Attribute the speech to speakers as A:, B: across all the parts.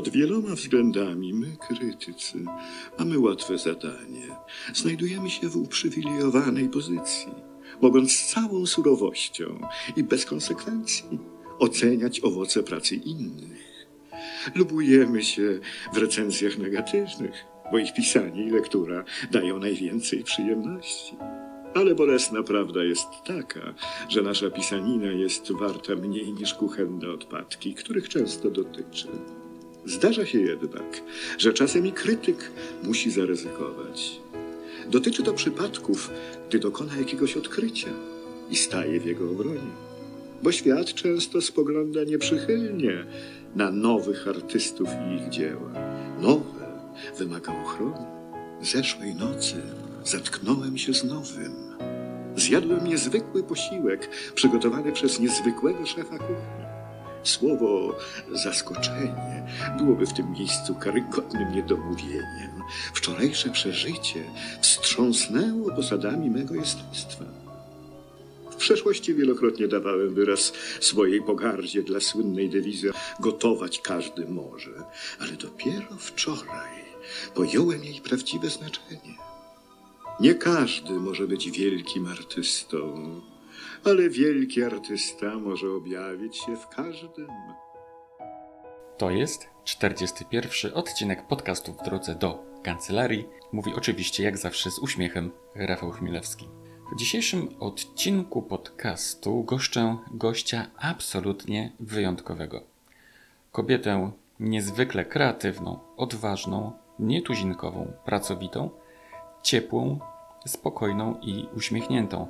A: Pod wieloma względami my, krytycy, mamy łatwe zadanie. Znajdujemy się w uprzywilejowanej pozycji, mogąc z całą surowością i bez konsekwencji oceniać owoce pracy innych. Lubujemy się w recenzjach negatywnych, bo ich pisanie i lektura dają najwięcej przyjemności. Ale bolesna prawda jest taka, że nasza pisanina jest warta mniej niż kuchenne odpadki, których często dotyczy. Zdarza się jednak, że czasem i krytyk musi zaryzykować. Dotyczy to przypadków, gdy dokona jakiegoś odkrycia i staje w jego obronie. Bo świat często spogląda nieprzychylnie na nowych artystów i ich dzieła. Nowe wymaga ochrony. Zeszłej nocy zetknąłem się z nowym. Zjadłem niezwykły posiłek przygotowany przez niezwykłego szefa kuchni. Słowo zaskoczenie byłoby w tym miejscu karygodnym niedomówieniem. Wczorajsze przeżycie wstrząsnęło posadami mego jestestwa. W przeszłości wielokrotnie dawałem wyraz swojej pogardzie dla słynnej dewizy gotować każdy może, ale dopiero wczoraj pojąłem jej prawdziwe znaczenie. Nie każdy może być wielkim artystą, ale wielki artysta może objawić się w każdym.
B: To jest 41 odcinek podcastu w drodze do kancelarii. Mówi oczywiście jak zawsze z uśmiechem Rafał Chmielewski. W dzisiejszym odcinku podcastu goszczę gościa absolutnie wyjątkowego. Kobietę niezwykle kreatywną, odważną, nietuzinkową, pracowitą, ciepłą, spokojną i uśmiechniętą.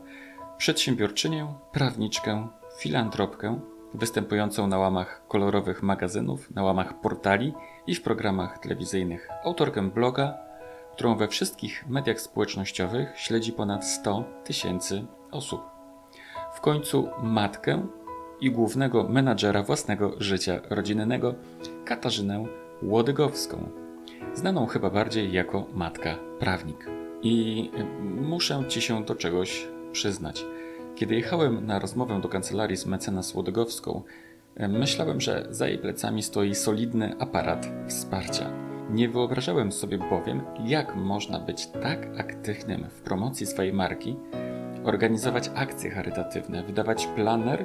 B: Przedsiębiorczynię, prawniczkę, filantropkę, występującą na łamach kolorowych magazynów, na łamach portali i w programach telewizyjnych. Autorkę bloga, którą we wszystkich mediach społecznościowych śledzi ponad 100 tysięcy osób. W końcu matkę i głównego menadżera własnego życia rodzinnego, Katarzynę Łodygowską, znaną chyba bardziej jako matka prawnik. I muszę Ci się do czegoś przyznać. Kiedy jechałem na rozmowę do kancelarii z mecenas Łodygowską, myślałem, że za jej plecami stoi solidny aparat wsparcia. Nie wyobrażałem sobie bowiem, jak można być tak aktywnym w promocji swojej marki, organizować akcje charytatywne, wydawać planer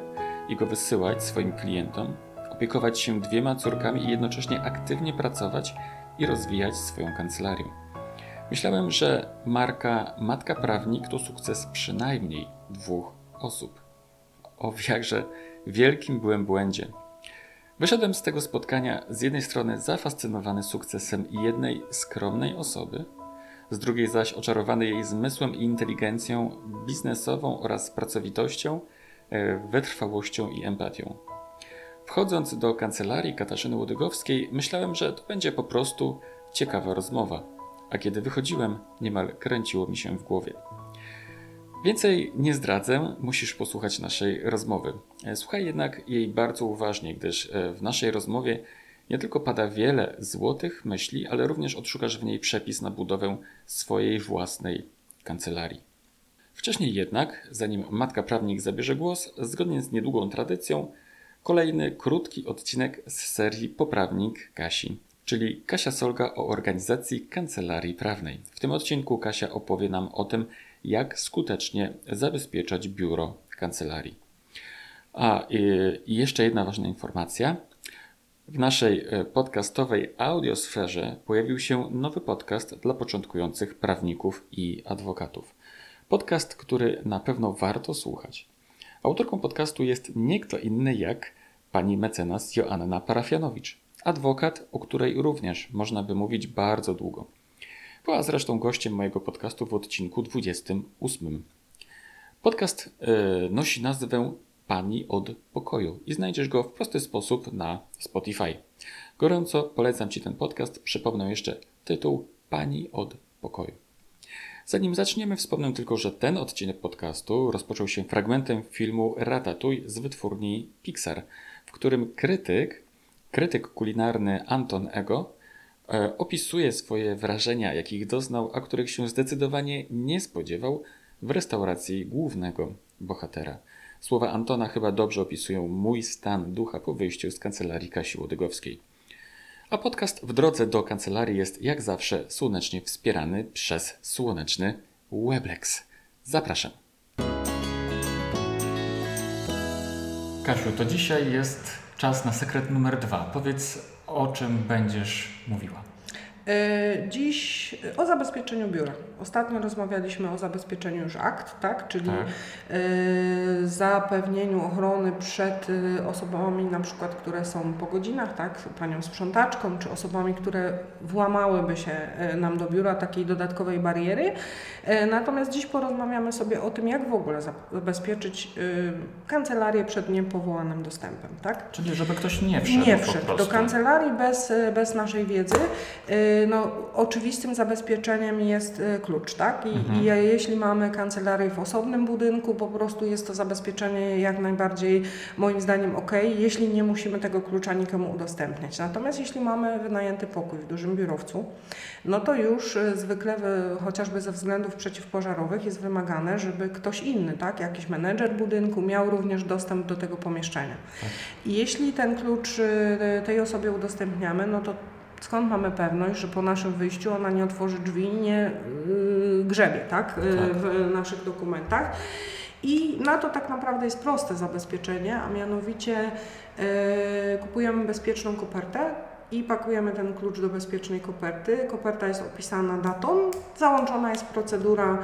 B: i go wysyłać swoim klientom, opiekować się dwiema córkami i jednocześnie aktywnie pracować i rozwijać swoją kancelarię. Myślałem, że marka Matka Prawnik to sukces przynajmniej dwóch osób. O jakże wielkim byłem błędzie. Wyszedłem z tego spotkania z jednej strony zafascynowany sukcesem jednej skromnej osoby, z drugiej zaś oczarowany jej zmysłem i inteligencją biznesową oraz pracowitością, e, wytrwałością i empatią. Wchodząc do kancelarii Katarzyny Łodygowskiej, myślałem, że to będzie po prostu ciekawa rozmowa, a kiedy wychodziłem, niemal kręciło mi się w głowie. Więcej nie zdradzę, musisz posłuchać naszej rozmowy. Słuchaj jednak jej bardzo uważnie, gdyż e, w naszej rozmowie nie tylko pada wiele złotych myśli, ale również odszukasz w niej przepis na budowę swojej własnej kancelarii. Wcześniej jednak, zanim matka prawnik zabierze głos, zgodnie z niedługą tradycją, kolejny krótki odcinek z serii Poprawnik Kasi, czyli Kasia Solga o organizacji kancelarii prawnej. W tym odcinku Kasia opowie nam o tym, jak skutecznie zabezpieczać biuro kancelarii. A i jeszcze jedna ważna informacja. W naszej e, podcastowej audiosferze pojawił się nowy podcast dla początkujących prawników i adwokatów. Podcast, który na pewno warto słuchać. Autorką podcastu jest nie kto inny jak pani mecenas Joanna Parafianowicz, adwokat, o której również można by mówić bardzo długo. Była zresztą gościem mojego podcastu w odcinku 28. Podcast yy, nosi nazwę Pani od pokoju i znajdziesz go w prosty sposób na Spotify. Gorąco polecam Ci ten podcast. Przypomnę jeszcze tytuł Pani od pokoju. Zanim zaczniemy, wspomnę tylko, że ten odcinek podcastu rozpoczął się fragmentem filmu Ratatouille z wytwórni Pixar, w którym krytyk, krytyk kulinarny Anton Ego E, opisuje swoje wrażenia, jakich doznał, a których się zdecydowanie nie spodziewał w restauracji głównego bohatera. Słowa Antona chyba dobrze opisują mój stan ducha po wyjściu z kancelarii Kasi Łodygowskiej. A podcast w drodze do kancelarii jest jak zawsze słonecznie wspierany przez słoneczny Weblex. Zapraszam. Kasiu, to dzisiaj jest czas na sekret numer dwa. Powiedz, o czym będziesz mówiła.
C: E, Dziś o zabezpieczeniu biura. Ostatnio rozmawialiśmy o zabezpieczeniu już akt, tak? czyli
B: Tak.
C: e, zapewnieniu ochrony przed e, osobami na przykład, które są po godzinach, tak? panią sprzątaczką, czy osobami, które włamałyby się e, nam do biura takiej dodatkowej bariery. E, Natomiast dziś porozmawiamy sobie o tym, jak w ogóle zabezpieczyć e, kancelarię przed niepowołanym dostępem. Tak?
B: Czyli żeby ktoś nie wszedł
C: Nie wszedł do kancelarii bez, bez naszej wiedzy. Yy, No, oczywistym zabezpieczeniem jest y, klucz, tak? I,
B: Mhm.
C: I jeśli mamy kancelarię w osobnym budynku, po prostu jest to zabezpieczenie jak najbardziej moim zdaniem ok, jeśli nie musimy tego klucza nikomu udostępniać. Natomiast jeśli mamy wynajęty pokój w dużym biurowcu, no to już y, zwykle y, chociażby ze względów przeciwpożarowych jest wymagane, żeby ktoś inny, tak? Jakiś menedżer budynku miał również dostęp do tego pomieszczenia. I jeśli ten klucz y, tej osobie udostępniamy, no to skąd mamy pewność, że po naszym wyjściu ona nie otworzy drzwi i nie y, grzebie tak? Y,
B: Tak.
C: w naszych dokumentach. I na to tak naprawdę jest proste zabezpieczenie, a mianowicie y, kupujemy bezpieczną kopertę i pakujemy ten klucz do bezpiecznej koperty. Koperta jest opisana datą, załączona jest procedura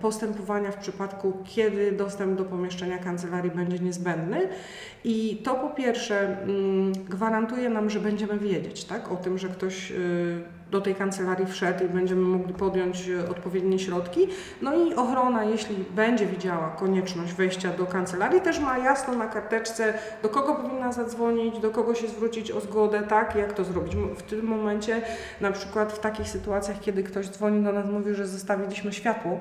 C: postępowania w przypadku, kiedy dostęp do pomieszczenia kancelarii będzie niezbędny. I to po pierwsze mm, gwarantuje nam, że będziemy wiedzieć tak, o tym, że ktoś y, do tej kancelarii wszedł i będziemy mogli podjąć y, odpowiednie środki. No i ochrona, jeśli będzie widziała konieczność wejścia do kancelarii, też ma jasno na karteczce, do kogo powinna zadzwonić, do kogo się zwrócić o zgodę, tak, jak to zrobić. W tym momencie, na przykład w takich sytuacjach, kiedy ktoś dzwoni do nas, mówi, że zostawiliśmy światło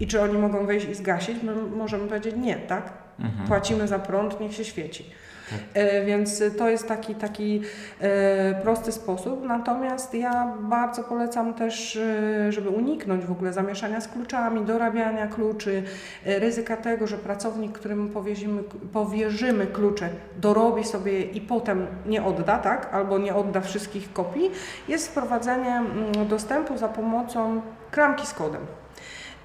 C: i czy oni mogą wejść i zgasić, my możemy powiedzieć nie, tak?
B: Mhm.
C: Płacimy za prąd, niech się świeci.
B: Tak.
C: E, Więc to jest taki, taki e, prosty sposób. Natomiast ja bardzo polecam też, e, żeby uniknąć w ogóle zamieszania z kluczami, dorabiania kluczy, ryzyka tego, że pracownik, któremu powierzymy, powierzymy klucze, dorobi sobie i potem nie odda, tak? albo nie odda wszystkich kopii, jest wprowadzenie mm, dostępu za pomocą klamki z kodem.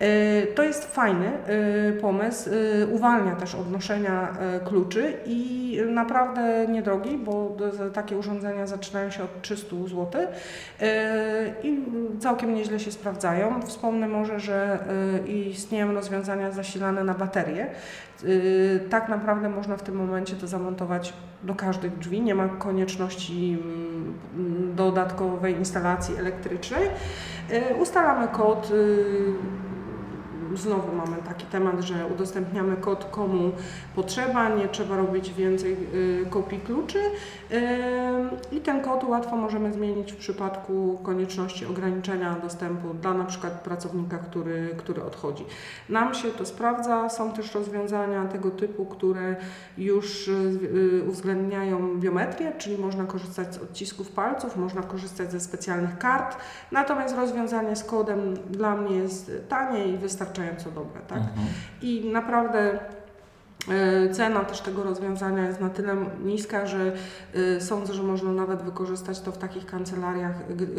C: E, To jest fajny e, pomysł, e, uwalnia też od noszenia e, kluczy i naprawdę niedrogi, bo takie urządzenia zaczynają się od 300 zł i całkiem nieźle się sprawdzają. Wspomnę może, że istnieją rozwiązania zasilane na baterie. Tak naprawdę można w tym momencie to zamontować do każdych drzwi, nie ma konieczności mm, dodatkowej instalacji elektrycznej. Ustalamy kod. Znowu mamy taki temat, że udostępniamy kod komu potrzeba, nie trzeba robić więcej y, kopii kluczy. Y, i ten kod łatwo możemy zmienić w przypadku konieczności ograniczenia dostępu dla na przykład pracownika, który, który odchodzi. Nam się to sprawdza, są też rozwiązania tego typu, które już y, uwzględniają biometrię, czyli można korzystać z odcisków palców, można korzystać ze specjalnych kart, natomiast rozwiązanie z kodem dla mnie jest tanie i wystarczająco dobre. Tak?
B: Mhm.
C: I naprawdę cena też tego rozwiązania jest na tyle niska, że e, sądzę, że można nawet wykorzystać to w takich kancelariach,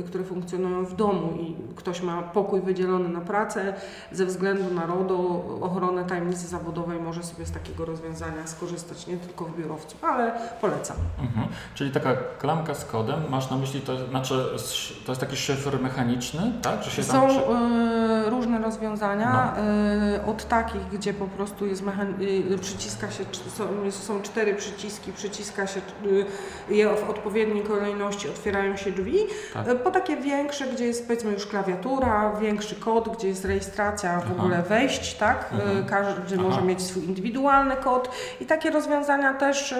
C: które funkcjonują w domu i ktoś ma pokój wydzielony na pracę, ze względu na RODO, ochronę tajemnicy zawodowej może sobie z takiego rozwiązania skorzystać, nie tylko w biurowcu, ale polecam.
B: Mhm. Czyli taka klamka z kodem, masz na myśli, to znaczy to jest taki szyfr mechaniczny, tak? Że się
C: Są
B: przy...
C: e, różne rozwiązania, e, od takich, gdzie po prostu jest mechan- e, przyciska się, są, są cztery przyciski, przyciska się e, je w odpowiedniej kolejności, otwierają się drzwi,
B: Tak.
C: e, po takie większe, gdzie jest powiedzmy już klawiatura, większy kod, gdzie jest rejestracja w
B: Aha.
C: ogóle wejść, tak? E,
B: Mhm.
C: Każdy
B: Aha.
C: może mieć swój indywidualny kod i takie rozwiązania też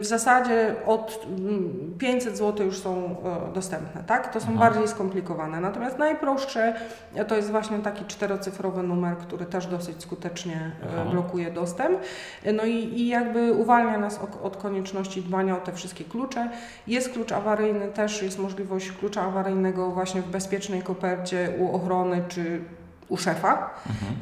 C: w zasadzie od mm, 500 zł już są dostępne, tak? To są
B: Aha.
C: bardziej skomplikowane. Natomiast najprostsze to jest właśnie taki czterocyfrowy numer, który też dosyć skutecznie blokuje dostęp. No i, i jakby uwalnia nas od, od konieczności dbania o te wszystkie klucze. Jest klucz awaryjny, też jest możliwość klucza awaryjnego właśnie w bezpiecznej kopercie u ochrony czy u szefa
B: Mhm.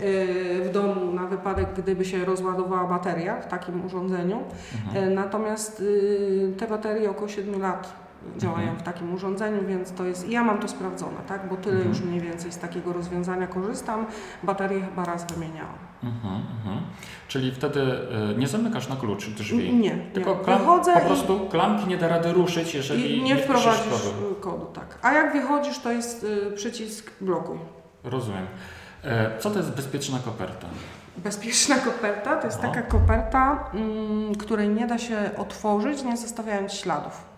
C: e, w domu na wypadek, gdyby się rozładowała bateria w takim urządzeniu.
B: Mhm.
C: E, Natomiast y, te baterie około 7 lat działają
B: Mhm.
C: w takim urządzeniu, więc to jest, ja mam to sprawdzone, tak, bo tyle
B: Mhm.
C: już mniej więcej z takiego rozwiązania korzystam, baterię chyba raz wymieniałam.
B: Mhm, mhm. Czyli wtedy y, nie zamykasz na klucz drzwi.
C: Nie,
B: Tylko
C: nie.
B: klam,
C: Wychodzę
B: po prostu klamki nie da rady ruszyć, jeżeli
C: nie
B: wpiszesz
C: wprowadzisz
B: kodu.
C: kodu, tak. A jak wychodzisz, to jest y, przycisk blokuj.
B: Rozumiem. E, Co to jest bezpieczna koperta?
C: Bezpieczna koperta to jest
B: Aha.
C: taka koperta, mm, której nie da się otworzyć, nie zostawiając śladów.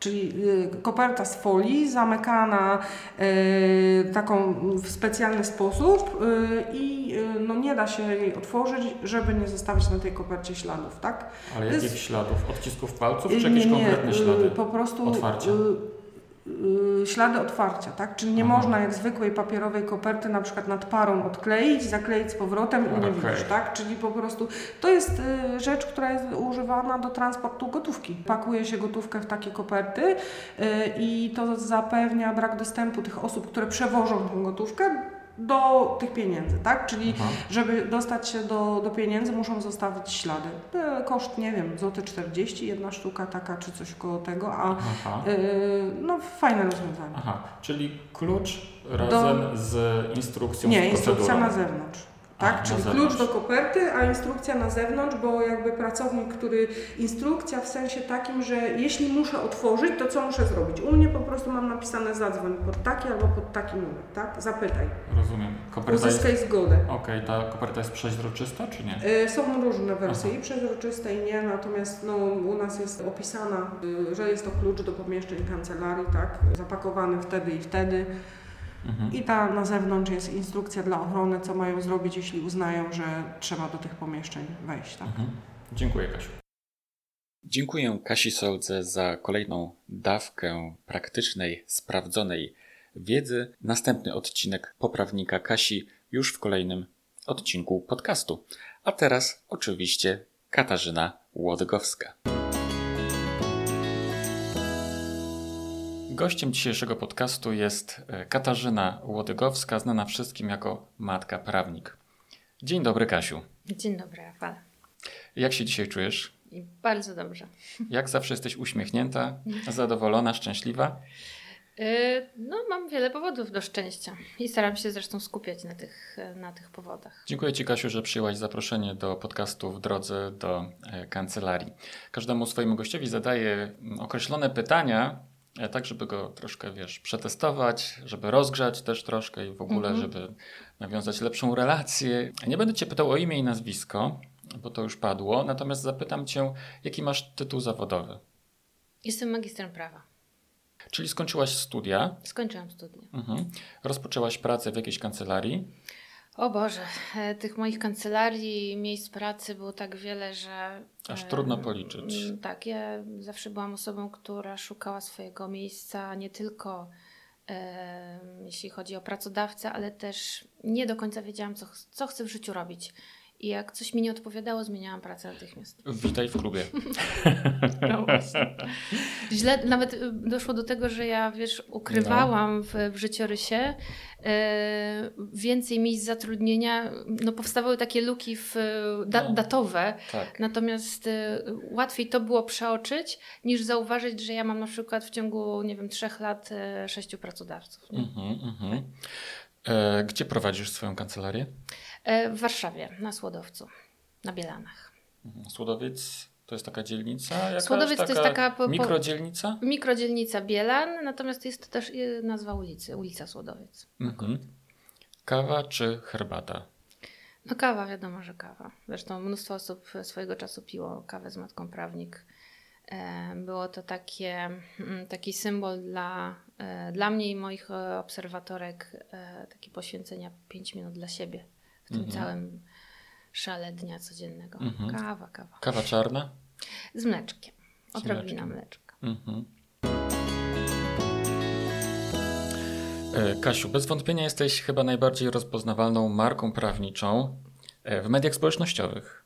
C: Czyli y, koperta z folii, zamykana y, taką w specjalny sposób y, i no, nie da się jej otworzyć, żeby nie zostawić na tej kopercie śladów, tak?
B: Ale jakich śladów? Odcisków palców, czy jakieś konkretne
C: y,
B: ślady?
C: Po prostu
B: Otwarcia.
C: Y, ślady otwarcia, tak? Czyli nie
B: Aha.
C: można jak zwykłej papierowej koperty na przykład nad parą odkleić, zakleić z powrotem i nie
B: Okej.
C: widzisz, tak? Czyli po prostu to jest y, rzecz, która jest używana do transportu gotówki. Pakuje się gotówkę w takie koperty y, i to zapewnia brak dostępu tych osób, które przewożą tą gotówkę do tych pieniędzy, tak? Czyli
B: Aha.
C: żeby dostać się do, do pieniędzy, muszą zostawić ślady. E, Koszt, nie wiem, złoty 40, jedna sztuka taka, czy coś koło tego, a e, no fajne rozwiązanie.
B: Aha, czyli klucz razem z instrukcją,
C: Nie, instrukcja na zewnątrz. Tak,
B: A,
C: czyli klucz do koperty, a instrukcja na zewnątrz, bo jakby pracownik, który. Instrukcja w sensie takim, że jeśli muszę otworzyć, to co muszę zrobić? U mnie po prostu mam napisane zadzwoń pod taki albo pod taki numer, tak? Zapytaj.
B: Rozumiem. Koperta jest...
C: Uzyskaj zgodę.
B: Okej, ta koperta jest przeźroczysta, czy nie?
C: E, Są różne wersje,
B: Aha.
C: i przezroczyste i nie, natomiast no, u nas jest opisana, y, że jest to klucz do pomieszczeń kancelarii, tak, zapakowany wtedy i wtedy.
B: Mhm.
C: I ta na zewnątrz jest instrukcja dla ochrony, co mają zrobić, jeśli uznają, że trzeba do tych pomieszczeń wejść, tak.
B: Mhm. Dziękuję, Kasiu. Dziękuję Kasi Soldze za kolejną dawkę praktycznej, sprawdzonej wiedzy. Następny odcinek poprawnika Kasi już w kolejnym odcinku podcastu. A teraz oczywiście Katarzyna Łodygowska. Gościem dzisiejszego podcastu jest e, Katarzyna Łodygowska, znana wszystkim jako matka prawnik. Dzień dobry, Kasiu.
D: Dzień dobry, Rafale.
B: Jak się dzisiaj czujesz?
D: I bardzo dobrze.
B: Jak zawsze jesteś uśmiechnięta, zadowolona, szczęśliwa?
D: Yy, no, mam wiele powodów do szczęścia i staram się zresztą skupiać na tych, na tych powodach.
B: Dziękuję Ci, Kasiu, że przyjęłaś zaproszenie do podcastu w drodze do e, kancelarii. Każdemu swojemu gościowi zadaję mm, określone pytania, e, tak żeby go troszkę, wiesz, przetestować, żeby rozgrzać też troszkę i w ogóle,
D: Mhm.
B: żeby nawiązać lepszą relację. Nie będę Cię pytał o imię i nazwisko, bo to już padło, natomiast zapytam Cię, jaki masz tytuł zawodowy?
D: Jestem magistrem prawa.
B: Czyli skończyłaś studia,
D: Skończyłam studia.
B: mhm. rozpoczęłaś pracę w jakiejś kancelarii,
D: O Boże, e, tych moich kancelarii, miejsc pracy było tak wiele, że.
B: Aż
D: e,
B: trudno policzyć.
D: Tak, ja zawsze byłam osobą, która szukała swojego miejsca nie tylko e, jeśli chodzi o pracodawcę, ale też nie do końca wiedziałam, co, co chcę w życiu robić. I jak coś mi nie odpowiadało, zmieniałam pracę natychmiast.
B: Witaj w klubie.
D: No właśnie. Źle, nawet y, doszło do tego, że ja, wiesz, ukrywałam w, w życiorysie e, więcej miejsc zatrudnienia. No, powstawały takie luki w, da,
B: No.
D: datowe,
B: Tak.
D: natomiast łatwiej to było przeoczyć, niż zauważyć, że ja mam na przykład w ciągu, nie wiem, trzech lat e, sześciu pracodawców. Nie?
B: Mhm, mhm. E, gdzie prowadzisz swoją kancelarię?
D: E, w Warszawie, na Słodowcu, na Bielanach.
B: Mhm. Słodowiec to jest taka dzielnica? Jakaś
D: Słodowiec to jest taka po-
B: mikrodzielnica?
D: Mikrodzielnica Bielan, natomiast jest to też e, nazwa ulicy, ulica Słodowiec.
B: Mhm. Kawa czy herbata?
D: No kawa, wiadomo, że kawa. Zresztą mnóstwo osób swojego czasu piło kawę z matką prawnik. E, Było to takie, mm, taki symbol dla, dla mnie i moich obserwatorek, takie poświęcenia 5 minut dla siebie w tym
B: Mhm.
D: całym szale dnia codziennego.
B: Mhm.
D: Kawa, kawa.
B: Kawa czarna?
D: Z mleczkiem. Odrobina mleczka.
B: E, Kasiu, bez wątpienia jesteś chyba najbardziej rozpoznawalną marką prawniczą e, w mediach społecznościowych.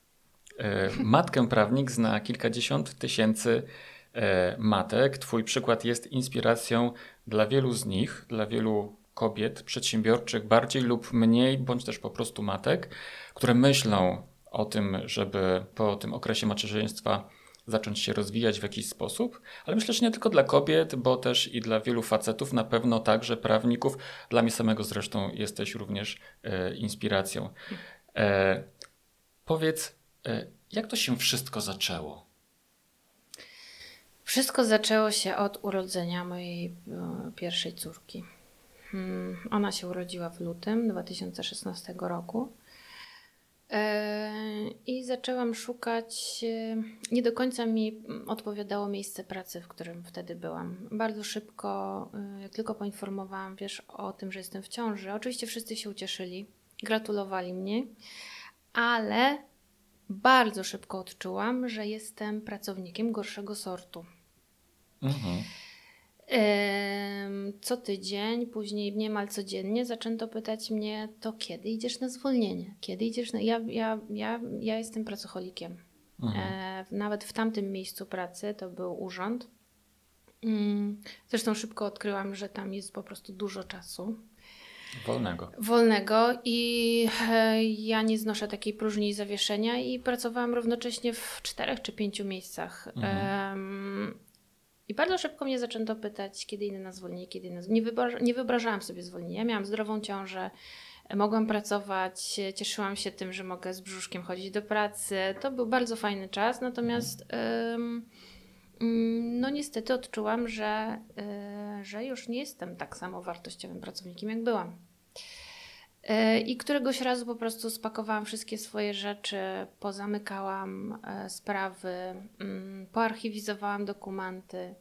B: E, Matkę prawnik zna kilkadziesiąt tysięcy matek. Twój przykład jest inspiracją dla wielu z nich, dla wielu kobiet przedsiębiorczych, bardziej lub mniej, bądź też po prostu matek, które myślą o tym, żeby po tym okresie macierzyństwa zacząć się rozwijać w jakiś sposób, ale myślę, że nie tylko dla kobiet, bo też i dla wielu facetów, na pewno także prawników. Dla mnie samego zresztą jesteś również e, inspiracją. E, powiedz, e, jak to się wszystko zaczęło?
D: Wszystko zaczęło się od urodzenia mojej e, pierwszej córki. Hmm, Ona się urodziła w lutym 2016 roku. E, I zaczęłam szukać. e, Nie do końca mi odpowiadało miejsce pracy, w którym wtedy byłam. Bardzo szybko, e, jak tylko poinformowałam, wiesz, o tym, że jestem w ciąży, oczywiście wszyscy się ucieszyli, gratulowali mnie, ale bardzo szybko odczułam, że jestem pracownikiem gorszego sortu.
B: Mhm.
D: Co tydzień, później niemal codziennie zaczęto pytać mnie, to kiedy idziesz na zwolnienie? Kiedy idziesz na... Ja, ja, ja, ja jestem pracocholikiem.
B: Mhm.
D: Nawet w tamtym miejscu pracy, to był urząd. Mm, Zresztą szybko odkryłam, że tam jest po prostu dużo czasu
B: Wolnego.
D: wolnego i e, ja nie znoszę takiej próżni i zawieszenia i pracowałam równocześnie w czterech czy pięciu miejscach. Em, I bardzo szybko mnie zaczęto pytać, kiedy inne na zwolnienie, kiedy inne. Nie, nie wyobrażałam sobie zwolnienia. Miałam zdrową ciążę, mogłam pracować, cieszyłam się tym, że mogę z brzuszkiem chodzić do pracy. To był bardzo fajny czas, natomiast em, mm, no niestety odczułam, że, e, że już nie jestem tak samo wartościowym pracownikiem, jak byłam. E, I któregoś razu po prostu spakowałam wszystkie swoje rzeczy, pozamykałam e, sprawy, mm, poarchiwizowałam dokumenty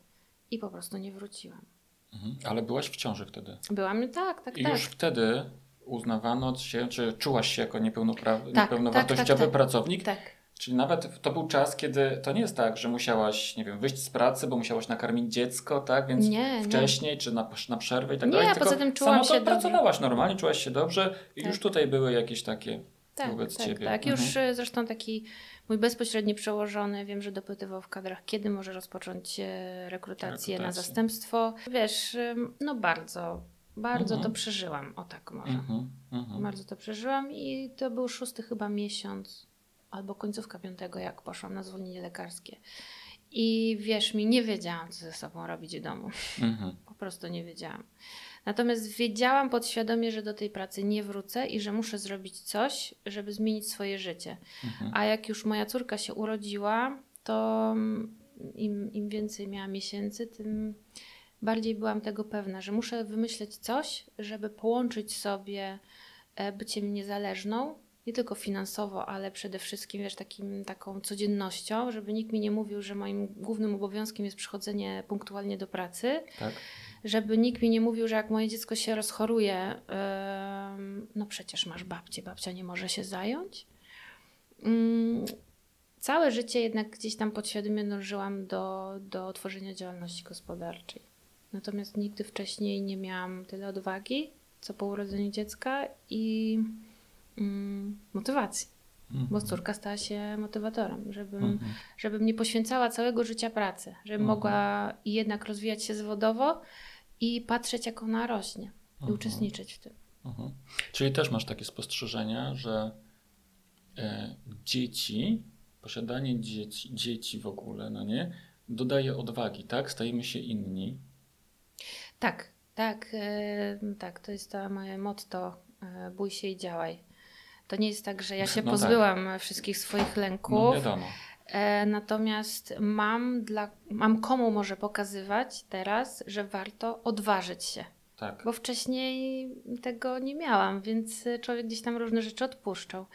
D: i po prostu nie wróciłam.
B: Mhm. Ale byłaś w ciąży wtedy.
D: Byłam, tak, tak,
B: I
D: tak.
B: już wtedy uznawano cię, czy czułaś się jako niepełnopra-
D: Tak,
B: niepełnowartościowy
D: tak, tak, tak.
B: pracownik?
D: Tak.
B: Czyli nawet to był czas, kiedy to nie jest tak, że musiałaś, nie wiem, wyjść z pracy, bo musiałaś nakarmić dziecko, tak? Więc
D: Nie, nie.
B: wcześniej, czy na, na przerwę i tak
D: Nie,
B: dalej. tylko
D: poza tym czułam
B: samo
D: się
B: to
D: dobrze.
B: pracowałaś normalnie, czułaś się dobrze i
D: Tak.
B: już tutaj były jakieś takie
D: Tak,
B: wobec
D: tak,
B: ciebie.
D: tak.
B: Mhm.
D: Już e, zresztą taki mój bezpośredni przełożony, wiem, że dopytywał w kadrach, kiedy może rozpocząć e, rekrutację na zastępstwo. Wiesz, no bardzo, bardzo
B: Mhm.
D: to przeżyłam, o tak może.
B: Mhm, mhm.
D: Bardzo to przeżyłam i to był szósty chyba miesiąc albo końcówka piątego, jak poszłam na zwolnienie lekarskie. I wierz mi, nie wiedziałam, co ze sobą robić w domu.
B: Mhm.
D: Po prostu nie wiedziałam. Natomiast wiedziałam podświadomie, że do tej pracy nie wrócę i że muszę zrobić coś, żeby zmienić swoje życie.
B: Mhm.
D: A jak już moja córka się urodziła, to im, im więcej miała miesięcy, tym bardziej byłam tego pewna, że muszę wymyśleć coś, żeby połączyć sobie e, byciem niezależną, nie tylko finansowo, ale przede wszystkim wiesz, takim, taką codziennością, żeby nikt mi nie mówił, że moim głównym obowiązkiem jest przychodzenie punktualnie do pracy,
B: Tak.
D: żeby nikt mi nie mówił, że jak moje dziecko się rozchoruje, em, no przecież masz babcię, babcia nie może się zająć. Mm, Całe życie jednak gdzieś tam podświadomie dążyłam do, do tworzenia działalności gospodarczej. Natomiast nigdy wcześniej nie miałam tyle odwagi, co po urodzeniu dziecka i mm, motywacji,
B: Mhm.
D: bo córka stała się motywatorem, żebym,
B: Mhm.
D: żebym nie poświęcała całego życia pracy, żebym
B: Mhm.
D: mogła jednak rozwijać się zawodowo i patrzeć, jak ona rośnie i
B: Mhm.
D: uczestniczyć w tym.
B: Mhm. Czyli też masz takie spostrzeżenia, że e, dzieci, posiadanie dzieci, dzieci w ogóle, no nie, dodaje odwagi, tak? Stajemy się inni.
D: Tak, tak, e, tak, to jest to moje motto, e, bój się i działaj. To nie jest tak, że ja się
B: No tak.
D: pozbyłam wszystkich swoich
B: No
D: lęków,
B: wiadomo.
D: e, natomiast mam, dla, mam komu może pokazywać teraz, że warto odważyć się.
B: Tak.
D: Bo wcześniej tego nie miałam, więc e, człowiek gdzieś tam różne rzeczy odpuszczał.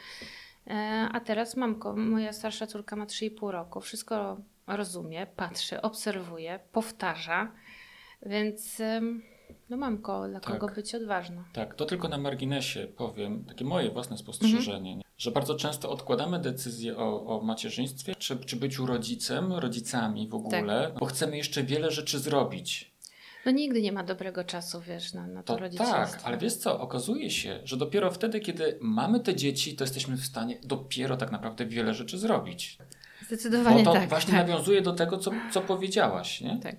D: E, A teraz mam, moja starsza córka ma 3,5 roku, wszystko rozumie, patrzy, obserwuje, powtarza, więc em, no mam koło, dla
B: Tak.
D: kogo być odważna.
B: Tak, to tylko na marginesie powiem, takie moje własne spostrzeżenie,
D: Mhm.
B: że bardzo często odkładamy decyzję o, o macierzyństwie, czy, czy byciu rodzicem, rodzicami w ogóle, bo chcemy jeszcze wiele rzeczy zrobić.
D: No nigdy nie ma dobrego czasu, wiesz, na, na to,
B: To
D: rodzicielstwo.
B: tak, ale wiesz co, okazuje się, że dopiero wtedy, kiedy mamy te dzieci, to jesteśmy w stanie dopiero tak naprawdę wiele rzeczy zrobić.
D: Zdecydowanie
B: Bo to
D: tak.
B: właśnie
D: tak.
B: nawiązuje do tego, co, co powiedziałaś, nie?
D: Tak.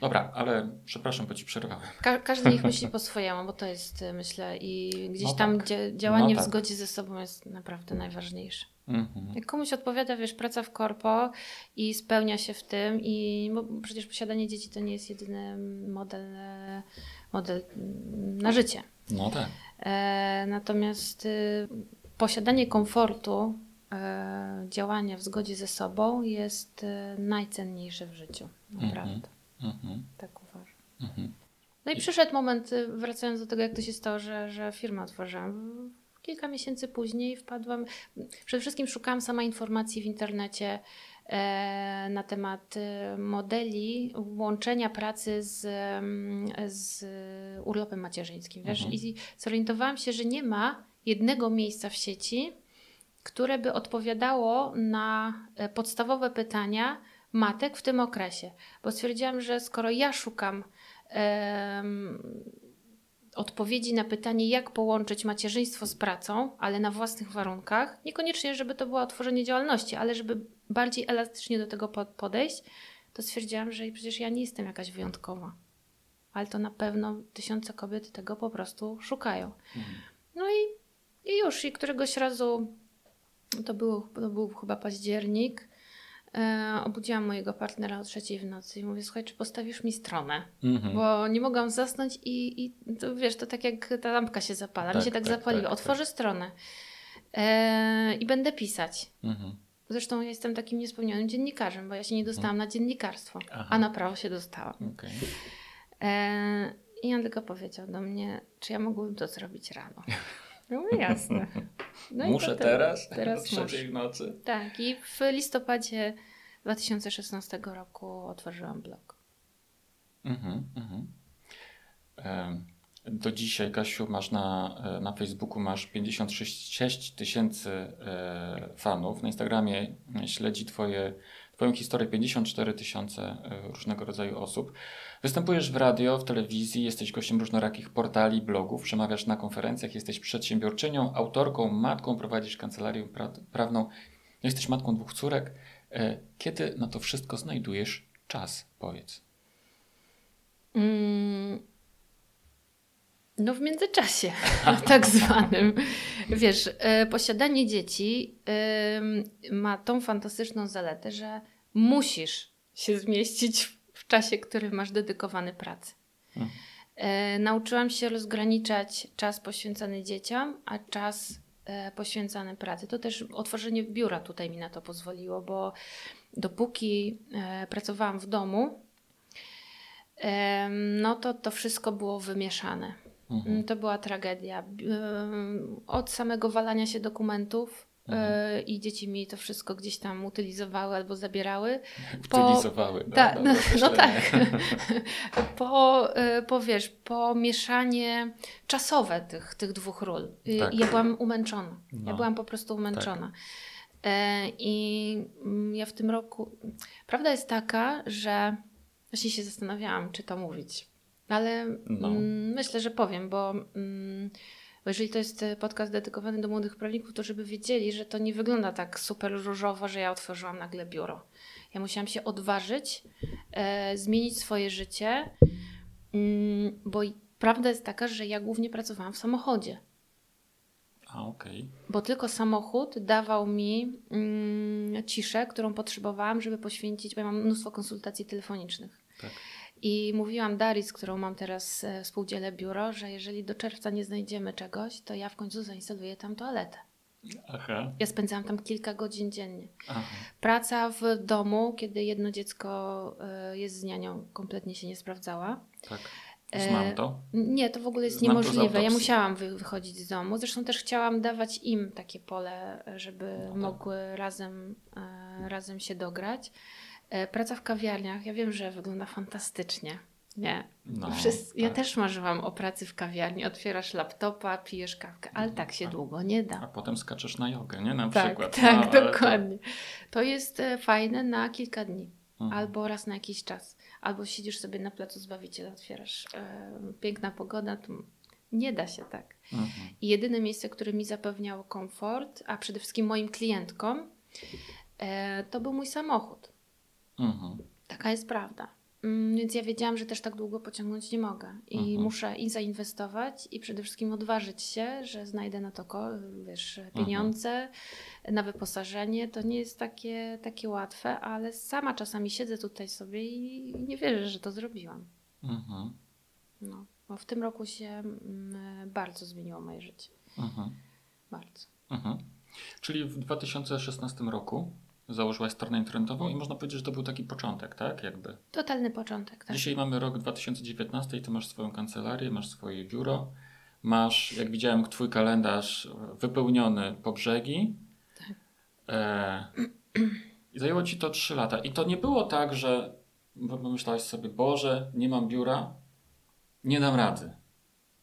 B: Dobra, ale przepraszam, bo ci przerwałem.
D: Ka każdy niech myśli po swojemu, bo to jest, y, myślę, i gdzieś
B: No
D: tam
B: tak.
D: dzia działanie
B: No
D: w
B: tak.
D: zgodzie ze sobą jest naprawdę najważniejsze.
B: Mhm.
D: Jak komuś odpowiada, wiesz, praca w korpo i spełnia się w tym i bo przecież posiadanie dzieci to nie jest jedyny model, model mm, na życie.
B: No tak.
D: E, natomiast y, posiadanie komfortu, e, działanie w zgodzie ze sobą jest e, najcenniejsze w życiu. Naprawdę.
B: Mhm.
D: Tak uważam.
B: Mhm.
D: No i przyszedł moment, y, wracając do tego, jak to się stało, że, że firmę otworzyłam. Kilka miesięcy później wpadłam. Przede wszystkim szukałam sama informacji w internecie e, na temat e, modeli łączenia pracy z, mm, z urlopem macierzyńskim. Wiesz?
B: Mhm.
D: I zorientowałam się, że nie ma jednego miejsca w sieci, które by odpowiadało na e, podstawowe pytania matek w tym okresie. Bo stwierdziłam, że skoro ja szukam em, odpowiedzi na pytanie, jak połączyć macierzyństwo z pracą, ale na własnych warunkach, niekoniecznie, żeby to było otworzenie działalności, ale żeby bardziej elastycznie do tego po- podejść, to stwierdziłam, że przecież ja nie jestem jakaś wyjątkowa. Ale to na pewno tysiące kobiet tego po prostu szukają. No i, i już, i któregoś razu, to był, to był chyba październik, e, obudziłam mojego partnera o trzeciej w nocy i mówię, słuchaj, czy postawisz mi stronę?
B: Mhm.
D: Bo nie mogłam zasnąć i, i to, wiesz, to tak jak ta lampka się zapala. Mi
B: Tak,
D: się tak,
B: tak,
D: zapaliło.
B: tak,
D: Otworzę stronę e, i będę pisać.
B: Mhm.
D: Zresztą ja jestem takim niespełnionym dziennikarzem, bo ja się nie dostałam na dziennikarstwo,
B: Aha.
D: a na prawo się dostałam.
B: Okej.
D: E, I on tylko powiedział do mnie, czy ja mogłabym to zrobić rano. Mówię, jasne. No
B: Muszę teraz?
D: Teraz
B: o trzeciej w nocy?
D: Tak, i w listopadzie 2016 roku otworzyłam blog.
B: Mhm, mhm. Do dzisiaj, Kasiu, masz na, e, na Facebooku masz 56 tysięcy e, fanów. Na Instagramie śledzi twoje, Twoją historię 54 tysiące e, różnego rodzaju osób. Występujesz w radio, w telewizji, jesteś gościem różnorakich portali, blogów, przemawiasz na konferencjach, jesteś przedsiębiorczynią, autorką, matką, prowadzisz kancelarię pra- prawną, jesteś matką dwóch córek. E, Kiedy na to wszystko znajdujesz czas, powiedz?
D: Mm, No w międzyczasie, tak zwanym. Wiesz, e, posiadanie dzieci ma tą fantastyczną zaletę, że musisz się zmieścić w- czasie, który masz dedykowany pracy.
B: Mhm.
D: E, Nauczyłam się rozgraniczać czas poświęcony dzieciom, a czas e, poświęcany pracy. To też otworzenie biura tutaj mi na to pozwoliło, bo dopóki pracowałam w domu, no to to wszystko było wymieszane.
B: Mhm.
D: Mm, To była tragedia. Od samego walania się dokumentów e, i dzieci mi to wszystko gdzieś tam utylizowały albo zabierały. po-
B: Utylizowały. no,
D: Ta,
B: dobre
D: no, no
B: określenie.
D: tak. po, e, po, wiesz, po mieszanie czasowe tych, tych dwóch ról.
B: Tak.
D: ja byłam umęczona.
B: No.
D: Ja byłam po prostu umęczona. E, I mm, ja w tym roku... Prawda jest taka, że właśnie się zastanawiałam, czy to mówić. Ale
B: No.
D: mm, myślę, że powiem, bo... Mm, jeżeli to jest e, podcast dedykowany do młodych prawników, to żeby wiedzieli, że to nie wygląda tak super różowo, że ja otworzyłam nagle biuro. Ja musiałam się odważyć, e, zmienić swoje życie, mm, bo prawda jest taka, że ja głównie pracowałam w samochodzie.
B: A, okej.
D: Bo tylko samochód dawał mi mm, ciszę, którą potrzebowałam, żeby poświęcić, bo ja mam mnóstwo konsultacji telefonicznych.
B: Tak.
D: I mówiłam Darii, z którą mam teraz e, współdzielę biuro, że jeżeli do czerwca nie znajdziemy czegoś, to ja w końcu zainstaluję tam toaletę.
B: Aha.
D: Ja spędzałam tam kilka godzin dziennie.
B: Aha.
D: Praca w domu, kiedy jedno dziecko e, jest z nianią, kompletnie się nie sprawdzała.
B: Tak.
D: E,
B: Znam to.
D: Nie, to w ogóle jest
B: Znam
D: niemożliwe. Ja musiałam wy, wychodzić z domu. Zresztą też chciałam dawać im takie pole, żeby
B: No tak.
D: mogły razem, razem się dograć. E, praca w kawiarniach, ja wiem, że wygląda fantastycznie. Nie.
B: No,
D: Wszyscy, Ja
B: tak.
D: też marzyłam o pracy w kawiarni. Otwierasz laptopa, pijesz kawkę, ale tak się
B: A-
D: długo nie
B: A
D: da.
B: potem skaczesz na jogę, nie? Na
D: Tak,
B: przykład.
D: tak,
B: No, ale to-
D: dokładnie. To jest e, fajne na kilka dni.
B: Mhm.
D: Albo raz na jakiś czas. Albo siedzisz sobie na placu Zbawiciela, otwierasz e, piękna pogoda, to nie da się tak.
B: Mhm.
D: I jedyne miejsce, które mi zapewniało komfort, a przede wszystkim moim klientkom, to był mój samochód.
B: Mhm.
D: Taka jest prawda. Mm, Więc ja wiedziałam, że też tak długo pociągnąć nie mogę i
B: Mhm.
D: muszę i zainwestować i przede wszystkim odważyć się, że znajdę na to wiesz,
B: Mhm.
D: pieniądze, na wyposażenie. To nie jest takie, takie łatwe, ale sama czasami siedzę tutaj sobie i i nie wierzę, że to zrobiłam.
B: Mhm.
D: No, bo w tym roku się mm, bardzo zmieniło moje życie.
B: Mhm.
D: Bardzo.
B: Mhm. Czyli w 2016 roku założyłaś stronę internetową i można powiedzieć, że to był taki początek, tak? Jakby.
D: Totalny początek, tak.
B: Dzisiaj mamy rok 2019 i ty masz swoją kancelarię, masz swoje biuro, masz, jak widziałem, twój kalendarz wypełniony po brzegi.
D: Tak.
B: E, I zajęło ci to 3 lata. I to nie było tak, że pomyślałaś sobie, Boże, nie mam biura, nie dam rady.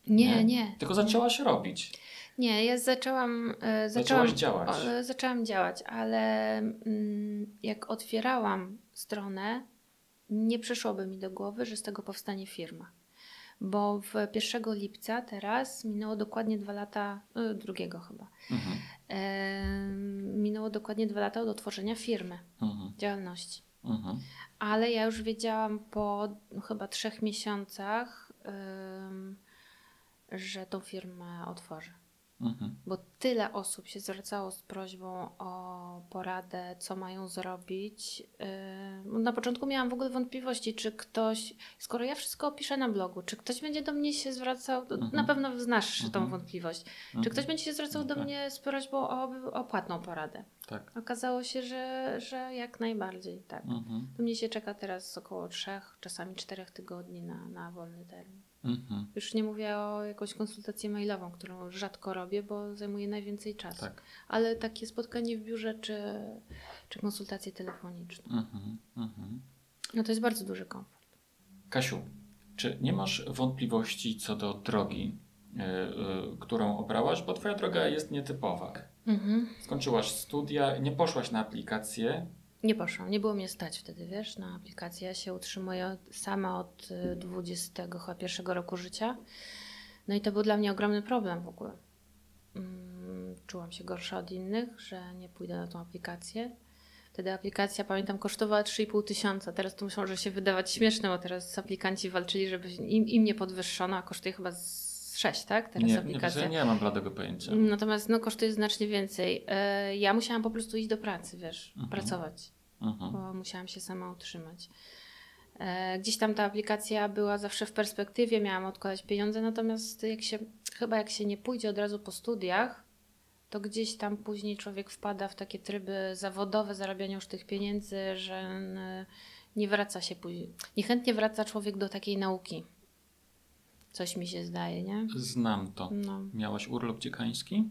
D: Nie,
B: Nie?
D: nie.
B: Tylko zaczęłaś robić.
D: Nie, ja zaczęłam. E, zaczęłam
B: działać.
D: O, e, zaczęłam działać, ale mm, jak otwierałam stronę, nie przyszłoby mi do głowy, że z tego powstanie firma. Bo w 1 lipca teraz minęło dokładnie dwa lata, e, drugiego chyba,
B: Mhm.
D: e, minęło dokładnie dwa lata od otworzenia firmy,
B: Mhm.
D: działalności.
B: Mhm.
D: Ale ja już wiedziałam po no, chyba trzech miesiącach, że tą firmę otworzę
B: Mhm.
D: bo tyle osób się zwracało z prośbą o poradę, co mają zrobić. Yy, Na początku miałam w ogóle wątpliwości, czy ktoś, skoro ja wszystko opiszę na blogu, czy ktoś będzie do mnie się zwracał,
B: Mhm.
D: na pewno znasz tą
B: Mhm.
D: wątpliwość, czy ktoś będzie się zwracał do
B: Tak.
D: mnie z prośbą o, o płatną poradę.
B: Tak.
D: Okazało się, że, że jak najbardziej tak. Do mnie się czeka teraz około trzech, czasami czterech tygodni na, na wolny termin.
B: Mhm.
D: Już nie mówię o jakąś konsultację mailową, którą rzadko robię, bo zajmuje najwięcej czasu.
B: Tak.
D: Ale takie spotkanie w biurze czy, czy konsultację telefoniczną.
B: Mhm. Mhm.
D: No to jest bardzo duży komfort.
B: Kasiu, czy nie masz wątpliwości co do drogi, y, y, którą obrałaś? Bo twoja droga jest nietypowa.
D: Mhm.
B: Skończyłaś studia, nie poszłaś na aplikację.
D: Nie poszłam, nie było mnie stać wtedy, wiesz, na aplikację. Ja się utrzymuję sama od y, 21 roku życia. No i to był dla mnie ogromny problem w ogóle. Mm, Czułam się gorsza od innych, że nie pójdę na tą aplikację. Wtedy aplikacja, pamiętam, kosztowała 3,5 tysiąca. Teraz to może się wydawać śmieszne, bo teraz aplikanci walczyli, żeby im, im nie podwyższono, a kosztuje chyba z 6, tak? Teraz
B: Nie,
D: aplikacja.
B: nie, nie mam bladego pojęcia.
D: Natomiast no, kosztuje znacznie więcej. E, Ja musiałam po prostu iść do pracy, wiesz,
B: Mhm.
D: pracować
B: Mhm.
D: bo musiałam się sama utrzymać. E, Gdzieś tam ta aplikacja była zawsze w perspektywie, miałam odkładać pieniądze, natomiast jak się, chyba jak się nie pójdzie od razu po studiach, to gdzieś tam później człowiek wpada w takie tryby zawodowe, zarabiania już tych pieniędzy, że nie wraca się później. Niechętnie wraca człowiek do takiej nauki. Coś mi się zdaje, nie?
B: Znam to.
D: No.
B: Miałaś urlop dziekański?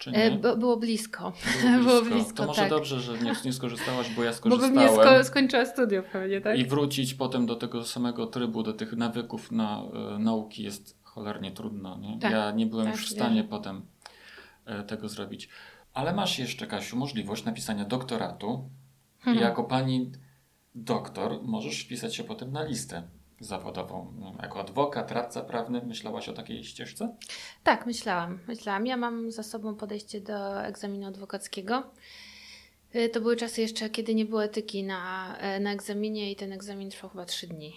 B: Czy
D: E,
B: nie?
D: bo- było blisko.
B: Było
D: było blisko,
B: To może
D: tak.
B: dobrze, że nie, nie skorzystałaś, bo ja
D: Bo
B: skorzystałem.
D: bym nie sko- skończyła studiów pewnie, tak?
B: I wrócić potem do tego samego trybu, do tych nawyków na e, nauki jest cholernie trudno. Nie?
D: Tak,
B: ja nie byłem
D: tak,
B: już w stanie
D: wierzę.
B: potem e, tego zrobić. Ale masz jeszcze, Kasiu, możliwość napisania doktoratu. I
D: Mhm.
B: jako pani doktor możesz wpisać się potem na listę zawodową. Wiem, Jako adwokat, radca prawny, myślałaś o takiej ścieżce?
D: Tak, myślałam. Myślałam. Ja mam za sobą podejście do egzaminu adwokackiego. Y, To były czasy jeszcze, kiedy nie było etyki na, e, na egzaminie i ten egzamin trwał chyba trzy dni.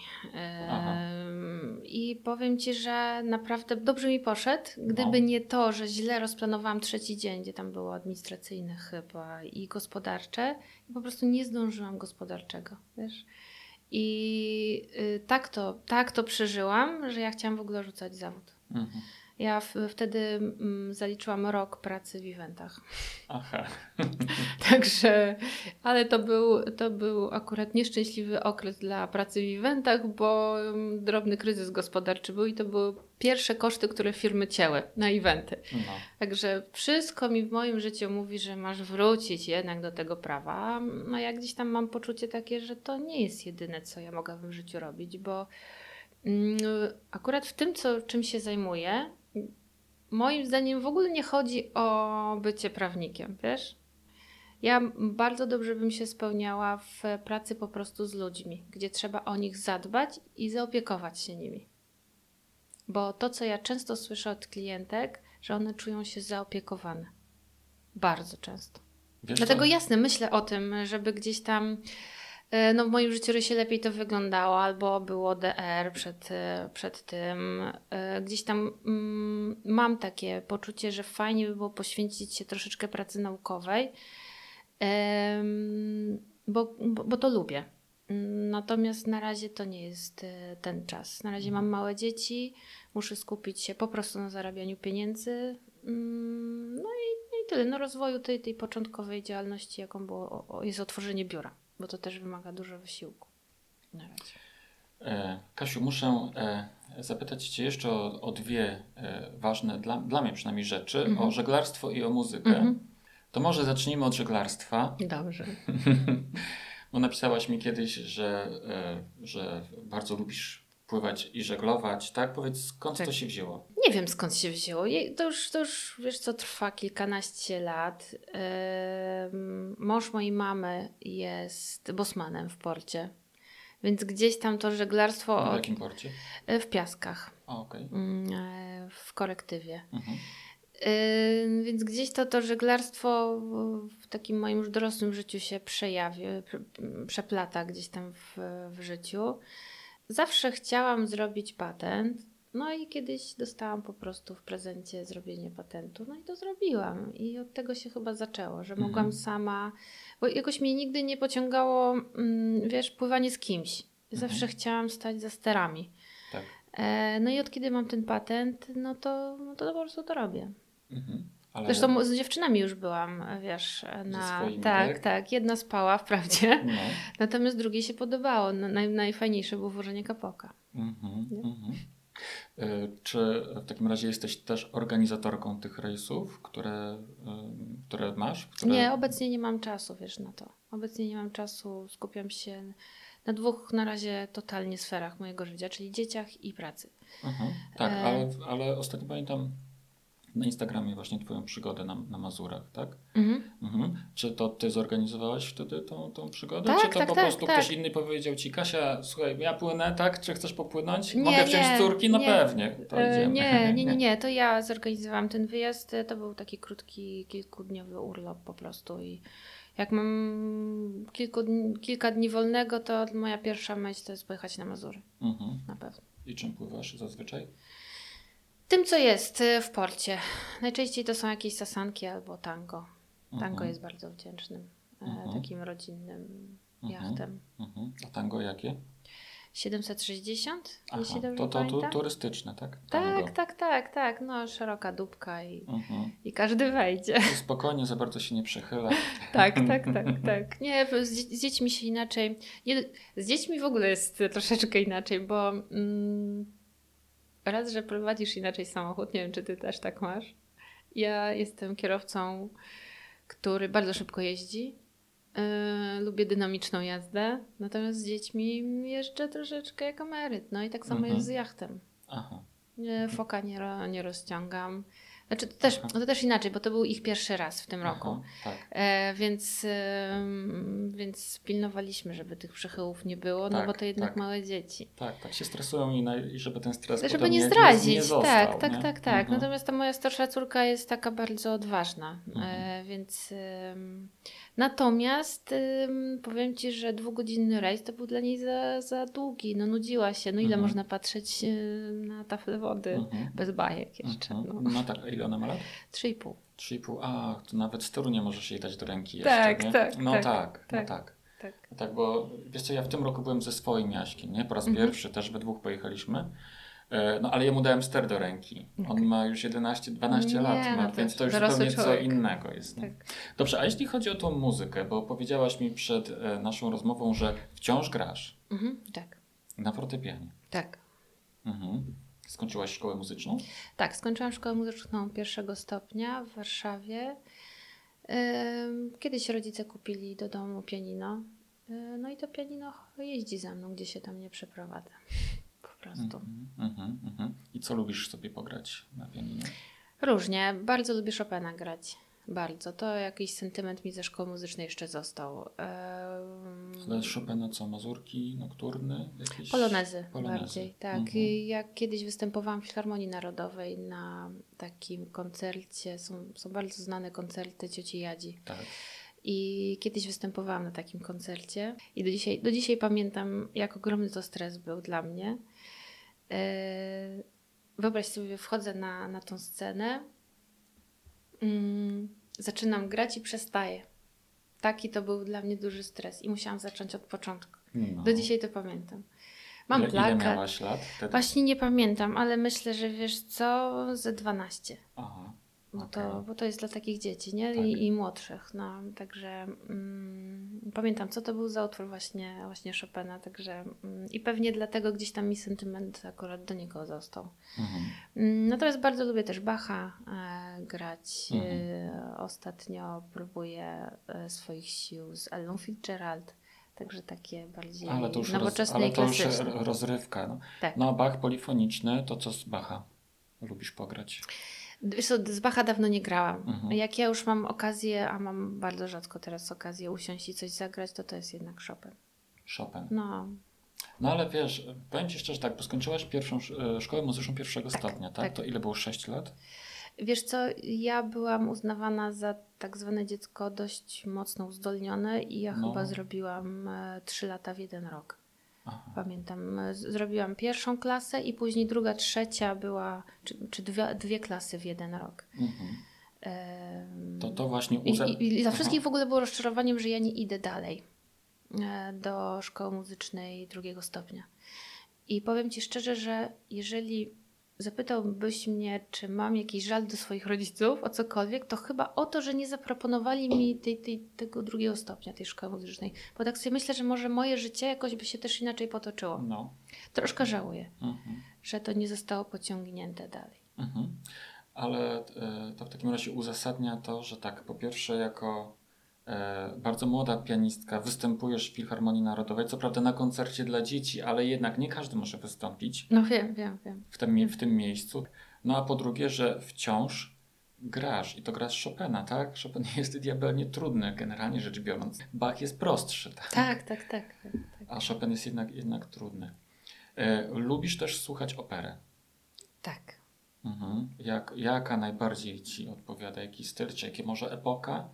B: Aha.
D: Ym, I powiem Ci, że naprawdę dobrze mi poszedł, gdyby
B: No.
D: nie to, że źle rozplanowałam trzeci dzień, gdzie tam było administracyjne chyba i gospodarcze. I po prostu nie zdążyłam gospodarczego, wiesz. I y, tak to, tak to przeżyłam, że ja chciałam w ogóle rzucać zawód.
B: Mhm.
D: Ja w, wtedy mm, zaliczyłam rok pracy w eventach.
B: Aha.
D: Także, ale to był, to był akurat nieszczęśliwy okres dla pracy w eventach, bo mm, drobny kryzys gospodarczy był i to były pierwsze koszty, które firmy cięły na eventy.
B: No.
D: Także wszystko mi w moim życiu mówi, że masz wrócić jednak do tego prawa. No ja gdzieś tam mam poczucie takie, że to nie jest jedyne, co ja mogę w życiu robić, bo mm, akurat w tym, co, czym się zajmuję, moim zdaniem w ogóle nie chodzi o bycie prawnikiem, wiesz? Ja bardzo dobrze bym się spełniała w pracy po prostu z ludźmi, gdzie trzeba o nich zadbać i zaopiekować się nimi. Bo to, co ja często słyszę od klientek, że one czują się zaopiekowane. Bardzo często.
B: Wiesz
D: Dlatego jasne, myślę o tym, żeby gdzieś tam No w moim życiorysie lepiej to wyglądało, albo było DR przed, e, przed tym. E, Gdzieś tam mm, mam takie poczucie, że fajnie by było poświęcić się troszeczkę pracy naukowej, bo, bo, bo to lubię. Natomiast na razie to nie jest e, ten czas. Na razie mam małe dzieci, muszę skupić się po prostu na zarabianiu pieniędzy. Mm, No i, i tyle. No rozwoju tej, tej początkowej działalności, jaką było, jest otworzenie biura, bo to też wymaga dużo wysiłku. Na razie.
B: E, Kasiu, muszę e, zapytać Cię jeszcze o, o dwie e, ważne dla, dla mnie przynajmniej rzeczy,
D: Mhm.
B: o żeglarstwo i o muzykę.
D: Mhm.
B: To może zacznijmy od żeglarstwa,
D: Dobrze.
B: bo napisałaś mi kiedyś, że, że bardzo lubisz pływać i żeglować, tak? Powiedz, skąd
D: Tak.
B: to się wzięło?
D: Nie wiem skąd się wzięło. To już, to już wiesz co, trwa kilkanaście lat. Ym, Mąż mojej mamy jest bosmanem w porcie. Więc gdzieś tam to żeglarstwo
B: W
D: od,
B: jakim porcie?
D: e, w Piaskach,
B: A, okej.
D: mm, e, w korektywie.
B: Mhm.
D: Yy, więc gdzieś to, to żeglarstwo w- takim moim już dorosłym życiu się przejawi, prze- przeplata gdzieś tam w, w życiu. Zawsze chciałam zrobić patent, no i kiedyś dostałam po prostu w prezencie zrobienie patentu, no i to zrobiłam. I od tego się chyba zaczęło, że mogłam
B: Mhm.
D: sama, bo jakoś mnie nigdy nie pociągało, mm, wiesz, pływanie z kimś. Zawsze
B: Mhm.
D: chciałam stać za sterami.
B: Tak.
D: E, No i od kiedy mam ten patent, no to, no to po prostu to robię.
B: Mhm. Ale...
D: Zresztą z dziewczynami już byłam, wiesz, na.
B: swoimi,
D: tak,
B: tak?
D: tak, Jedna spała wprawdzie,
B: No.
D: natomiast drugiej się podobało. No, naj, najfajniejsze było włożenie kapoka.
B: Mhm,
D: Nie?
B: mhm. E, Czy w takim razie jesteś też organizatorką tych rejsów, które, które masz? Które...
D: Nie, obecnie nie mam czasu, wiesz, na to. Obecnie nie mam czasu, skupiam się na dwóch na razie totalnie sferach mojego życia, czyli dzieciach i pracy.
B: Mhm, tak,
D: E.
B: ale, ale ostatnio pamiętam na Instagramie właśnie Twoją przygodę na, na Mazurach, tak?
D: Mhm.
B: Mhm. Czy to Ty zorganizowałaś wtedy tą, tą przygodę?
D: Tak,
B: czy to
D: tak,
B: po
D: tak,
B: prostu
D: tak.
B: ktoś inny powiedział Ci, Kasia, słuchaj, ja płynę, tak? Czy chcesz popłynąć?
D: Nie,
B: Mogę wziąć
D: nie,
B: córki? No
D: nie.
B: pewnie.
D: E. Nie, nie, nie, nie. To ja zorganizowałam ten wyjazd. To był taki krótki, kilkudniowy urlop po prostu. I jak mam kilku, kilka dni wolnego, to moja pierwsza myśl to jest pojechać na Mazury.
B: Mhm.
D: Na pewno.
B: I czym pływasz zazwyczaj?
D: Tym, co jest e, w porcie. Najczęściej to są jakieś sasanki albo tango. Tango
B: Mhm.
D: jest bardzo wdzięcznym, e,
B: Mhm.
D: takim rodzinnym
B: Mhm.
D: jachtem.
B: Mhm. A tango jakie?
D: 760,
B: Aha,
D: jeśli dobrze
B: to, to, turystyczne, tak? Tango.
D: Tak, tak, tak, tak. No, szeroka dupka i,
B: Mhm.
D: i każdy wejdzie.
B: Spokojnie, za bardzo się nie przechyla.
D: Tak, tak, tak, tak. Nie, z, z dziećmi się inaczej. Nie, z dziećmi w ogóle jest troszeczkę inaczej, bo mm, raz, że prowadzisz inaczej samochód, nie wiem, czy ty też tak masz. Ja jestem kierowcą, który bardzo szybko jeździ. Yy, lubię dynamiczną jazdę, natomiast z dziećmi jeżdżę troszeczkę jak emeryt. No i tak samo
B: Mhm.
D: jest z jachtem.
B: Aha.
D: Nie, foka nie, nie rozciągam. Znaczy, to też, no to też inaczej, bo to był ich pierwszy raz w tym roku.
B: Aha, tak.
D: E, więc, em, więc pilnowaliśmy, żeby tych przychyłów nie było, no
B: Tak,
D: bo to jednak
B: tak.
D: małe dzieci.
B: Tak, tak się stresują i, na, i żeby ten stres
D: Żeby nie zdradzić,
B: nie, nie został,
D: tak, tak,
B: nie?
D: tak, tak.
B: Mhm.
D: Natomiast ta moja starsza córka jest taka bardzo odważna, e,
B: Mhm.
D: więc em, natomiast em, powiem Ci, że dwugodzinny rejs to był dla niej za, za długi, no nudziła się, no ile
B: Mhm.
D: można patrzeć e, na tafle wody
B: Mhm.
D: bez bajek jeszcze,
B: Mhm.
D: no.
B: No tak, ile ona ma lat?
D: Trzy i pół.
B: 3,5. A, to nawet tyłu nie możesz jej dać do ręki jeszcze,
D: Tak,
B: nie?
D: tak,
B: No
D: tak,
B: tak, no
D: tak.
B: tak.
D: Tak.
B: Tak, bo wiesz co, ja w tym roku byłem ze swoim Jaśkiem, nie? Po raz
D: Mhm.
B: pierwszy też we dwóch pojechaliśmy. E, No ale jemu dałem ster do ręki. On ma już 11, 12
D: Nie,
B: lat,
D: no
B: ma,
D: to
B: więc to już zupełnie co innego jest.
D: Tak.
B: Dobrze, a jeśli chodzi o tą muzykę, bo powiedziałaś mi przed e, naszą rozmową, że wciąż grasz
D: Mhm, tak,
B: na fortepianie.
D: tak.
B: Mhm. Skończyłaś szkołę muzyczną?
D: Tak, skończyłam szkołę muzyczną pierwszego stopnia w Warszawie. Kiedyś rodzice kupili do domu pianino. Yy, No i to pianino jeździ za mną, gdzie się tam nie przeprowadza. Prostu.
B: Mhm, mhm, mhm. I co lubisz sobie pograć na pianinie?
D: Różnie. Bardzo lubię Chopina grać. Bardzo. To jakiś sentyment mi ze szkoły muzycznej jeszcze został. Ym,
B: jest Chopina co? Mazurki, nokturny? Jakieś?
D: Polonezy,
B: Polonezy.
D: bardziej, tak.
B: Mhm.
D: I Jak kiedyś występowałam w Filharmonii Narodowej na takim koncercie, są, są bardzo znane koncerty cioci Jadzi.
B: Tak.
D: I kiedyś występowałam na takim koncercie i do dzisiaj, do dzisiaj pamiętam, jak ogromny to stres był dla mnie. Yy, Wyobraź sobie, wchodzę na, na tą scenę, mm, zaczynam grać i przestaję. Taki to był dla mnie duży stres i musiałam zacząć od początku.
B: No.
D: Do dzisiaj to pamiętam. Mam
B: ile, ile
D: plakat.
B: miałaś lat wtedy?
D: Właśnie nie pamiętam, ale myślę, że wiesz co, ze 12.
B: Aha.
D: Bo,
B: Okej.
D: to, bo to jest dla takich dzieci, nie?
B: Tak.
D: I, I młodszych. No, także mm, pamiętam, co to był za utwór właśnie, właśnie Chopina, także mm, i pewnie dlatego gdzieś tam mi sentyment akurat do niego został.
B: Mhm.
D: Mm, Natomiast bardzo lubię też Bacha e, grać.
B: Mhm.
D: E, ostatnio próbuję e, swoich sił z Ellą Fitzgerald, także takie bardziej
B: Ale to już, roz,
D: nowoczesne
B: ale
D: i
B: to już rozrywka. No.
D: Tak.
B: no Bach polifoniczny, to co z Bacha? Lubisz pograć?
D: Wiesz co, z Bacha dawno nie grałam.
B: Mhm.
D: Jak ja już mam okazję, a mam bardzo rzadko teraz okazję usiąść i coś zagrać, to to jest jednak Chopin.
B: Chopin.
D: No,
B: No ale wiesz, powiem Ci szczerze tak, bo skończyłaś pierwszą sz- e, szkołę muzyczną pierwszego stopnia, tak?
D: tak.
B: To ile było? 6 lat?
D: wiesz co, ja byłam uznawana za tak zwane dziecko dość mocno uzdolnione i ja
B: No.
D: chyba zrobiłam e, trzy lata w jeden rok.
B: Aha.
D: Pamiętam, e, zrobiłam pierwszą klasę i później druga, trzecia była, czy, czy dwie, dwie klasy w jeden rok.
B: Mhm. To to właśnie
D: I,
B: uza...
D: i, I dla
B: Aha.
D: wszystkich w ogóle było rozczarowaniem, że ja nie idę dalej e, do szkoły muzycznej drugiego stopnia. I powiem Ci szczerze, że jeżeli zapytałbyś mnie, czy mam jakiś żal do swoich rodziców o cokolwiek, to chyba o to, że nie zaproponowali mi tej, tej, tego drugiego stopnia, tej szkoły muzycznej. Bo tak sobie myślę, że może moje życie jakoś by się też inaczej potoczyło.
B: No.
D: Troszkę żałuję,
B: Mhm.
D: że to nie zostało pociągnięte dalej.
B: Mhm. Ale e, to w takim razie uzasadnia to, że tak, po pierwsze jako bardzo młoda pianistka występujesz w Filharmonii Narodowej, co prawda na koncercie dla dzieci, ale jednak nie każdy może wystąpić
D: No wiem, wiem, wiem.
B: w tym, w tym miejscu. No a po drugie, że wciąż grasz i to grasz Chopina, tak? Chopin jest diabelnie trudny, generalnie rzecz biorąc. Bach jest prostszy, tak?
D: Tak, tak, tak. tak, tak.
B: A Chopin jest jednak, jednak trudny. E, lubisz też słuchać operę.
D: tak.
B: Mhm. Jak, jaka najbardziej ci odpowiada? Jaki styl, czy jakie może epoka?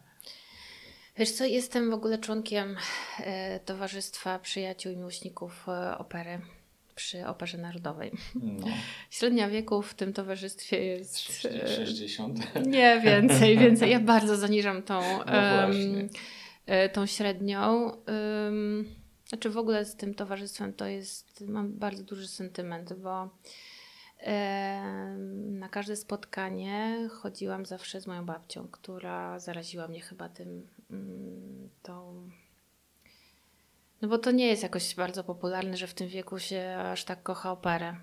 D: Wiesz co, jestem w ogóle członkiem e, Towarzystwa Przyjaciół i Miłośników e, Opery przy Operze Narodowej.
B: No,
D: Średnia wieku w tym towarzystwie jest... e,
B: 60.
D: Nie, więcej, więcej. Ja bardzo zaniżam tą,
B: No
D: tą średnią. Znaczy w ogóle z tym towarzystwem to jest, mam bardzo duży sentyment, bo na każde spotkanie chodziłam zawsze z moją babcią, która zaraziła mnie chyba tym, mm, tą... No bo to nie jest jakoś bardzo popularne, że w tym wieku się aż tak kocha operę.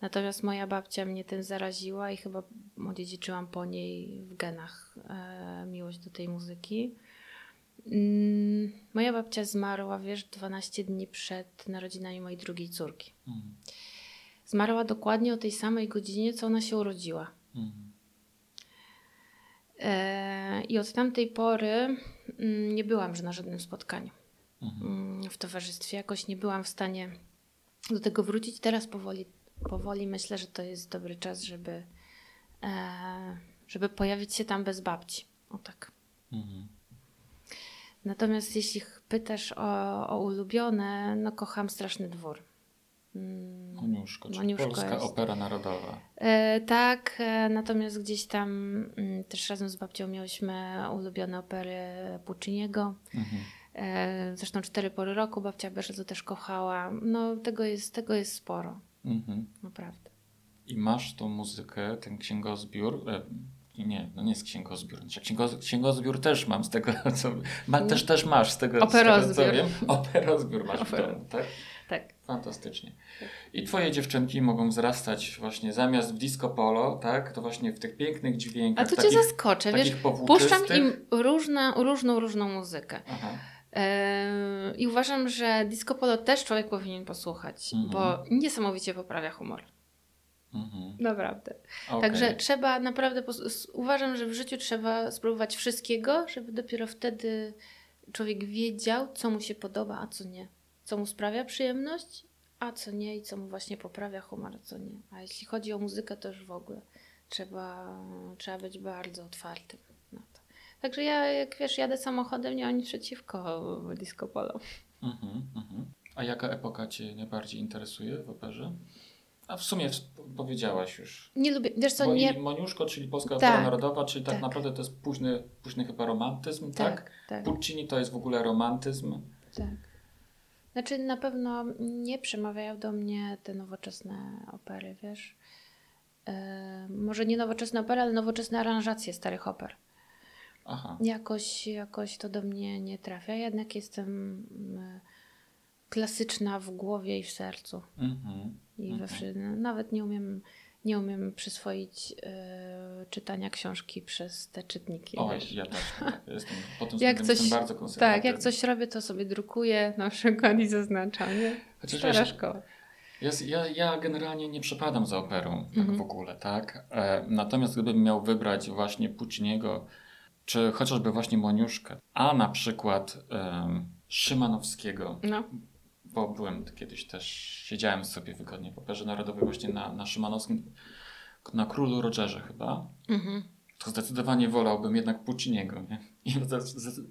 D: Natomiast moja babcia mnie tym zaraziła i chyba odziedziczyłam po niej w genach e, miłość do tej muzyki. Mm, moja babcia zmarła, wiesz, 12 dni przed narodzinami mojej drugiej córki.
B: Mhm.
D: Zmarła dokładnie o tej samej godzinie, co ona się urodziła.
B: Mhm.
D: E, I od tamtej pory mm, nie byłam już na żadnym spotkaniu
B: Mhm.
D: mm, w towarzystwie. Jakoś nie byłam w stanie do tego wrócić. Teraz powoli, powoli myślę, że to jest dobry czas, żeby, e, żeby pojawić się tam bez babci. O tak.
B: Mhm.
D: Natomiast jeśli pytasz o, o ulubione, no kocham Straszny Dwór. Mm,
B: Moniuszko, czyli Polska
D: jest.
B: Opera Narodowa.
D: E, tak, e, natomiast gdzieś tam mm, też razem z babcią miałyśmy ulubione opery Pucciniego.
B: Mhm.
D: E, zresztą cztery pory roku babcia bardzo też kochała. No tego jest, tego jest sporo,
B: Mhm.
D: naprawdę.
B: I masz tą muzykę, ten księgozbiór. Nie, no nie jest księgozbiór. Znaczy, księgo, księgozbiór też mam z tego, co. Ma, też, też masz z tego, z tego
D: Operozbiór.
B: co wiem. Operozbiór masz w domu, tak?
D: Tak.
B: Fantastycznie. I twoje dziewczynki mogą wzrastać właśnie zamiast w disco polo, tak? To właśnie w tych pięknych
D: A
B: dźwiękach.
D: to cię
B: takich,
D: zaskoczę, wiesz,
B: takich
D: puszczam im różne, różną, różną muzykę. E, I uważam, że disco polo też człowiek powinien posłuchać,
B: Mhm.
D: bo niesamowicie poprawia humor.
B: Mhm.
D: Naprawdę.
B: Okej.
D: Także trzeba naprawdę, uważam, że w życiu trzeba spróbować wszystkiego, żeby dopiero wtedy człowiek wiedział, co mu się podoba, a co nie. Co mu sprawia przyjemność, a co nie i co mu właśnie poprawia humor, a co nie. A jeśli chodzi o muzykę, to już w ogóle trzeba, trzeba być bardzo otwartym na to. Także ja, jak wiesz, jadę samochodem, nie mam nic przeciwko disco polo.
B: Mhm, mhm. A jaka epoka Cię najbardziej interesuje w operze? A w sumie powiedziałaś już.
D: Nie lubię, wiesz co,
B: Bo
D: nie...
B: Moniuszko, czyli Polska
D: Tak,
B: Opera Narodowa, czyli tak,
D: tak.
B: naprawdę to jest późny, późny chyba romantyzm, tak?
D: Tak, tak,
B: Puccini to jest w ogóle romantyzm.
D: tak. Znaczy na pewno nie przemawiają do mnie te nowoczesne opery, wiesz. E, może nie nowoczesne opery, ale nowoczesne aranżacje starych oper.
B: Aha.
D: Jakoś, jakoś to do mnie nie trafia. Jednak jestem mm, klasyczna w głowie i w sercu.
B: Mhm.
D: I we
B: Mhm.
D: wszy... no, nawet nie umiem, nie umiem przyswoić e, czytania książki przez te czytniki.
B: Oj,
D: wiesz.
B: ja też tak, jestem pod tym
D: Jak coś-
B: jestem bardzo konsekwentny.
D: Tak, jak coś robię, to sobie drukuję na przykład i zaznaczam. Nie?
B: Chociaż
D: Stara
B: wiesz,
D: szkoła.
B: Ja, ja, generalnie nie przepadam za operą, tak
D: Mhm.
B: w ogóle, tak? E, natomiast gdybym miał wybrać właśnie Pucciniego, czy chociażby właśnie Moniuszkę, a na przykład em, Szymanowskiego,
D: No.
B: Bo byłem kiedyś też, siedziałem sobie wygodnie w Operze Narodowej właśnie na, na Szymanowskim, na Królu Rogerze chyba,
D: Mhm.
B: to zdecydowanie wolałbym jednak Pucciniego, nie?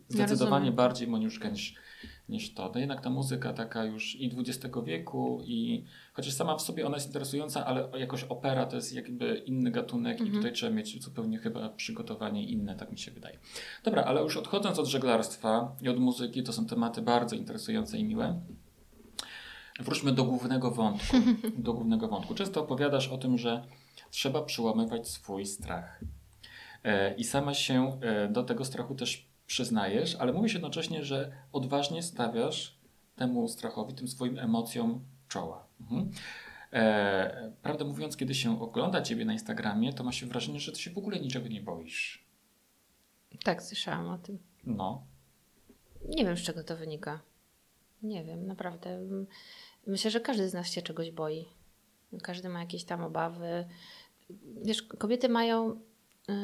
B: Zdecydowanie
D: rozumiem.
B: bardziej Moniuszkę niż, niż to. No jednak ta muzyka taka już i XX wieku i chociaż sama w sobie ona jest interesująca, ale jakoś opera to jest jakby inny gatunek i
D: Mhm.
B: tutaj trzeba mieć zupełnie chyba przygotowanie inne, tak mi się wydaje. Dobra, ale już odchodząc od żeglarstwa i od muzyki, to są tematy bardzo interesujące i miłe. Wróćmy do głównego wątku. Do głównego wątku. Często opowiadasz o tym, że trzeba przełamywać swój strach. E, I sama się e, do tego strachu też przyznajesz, ale mówisz jednocześnie, że odważnie stawiasz temu strachowi, tym swoim emocjom czoła. Mhm. E, prawdę mówiąc, kiedy się ogląda Ciebie na Instagramie, to ma się wrażenie, że Ty się w ogóle niczego nie boisz.
D: Tak, słyszałam o tym.
B: No.
D: Nie wiem, z czego to wynika. Nie wiem, naprawdę. Myślę, że każdy z nas się czegoś boi. Każdy ma jakieś tam obawy. Wiesz, kobiety mają yy,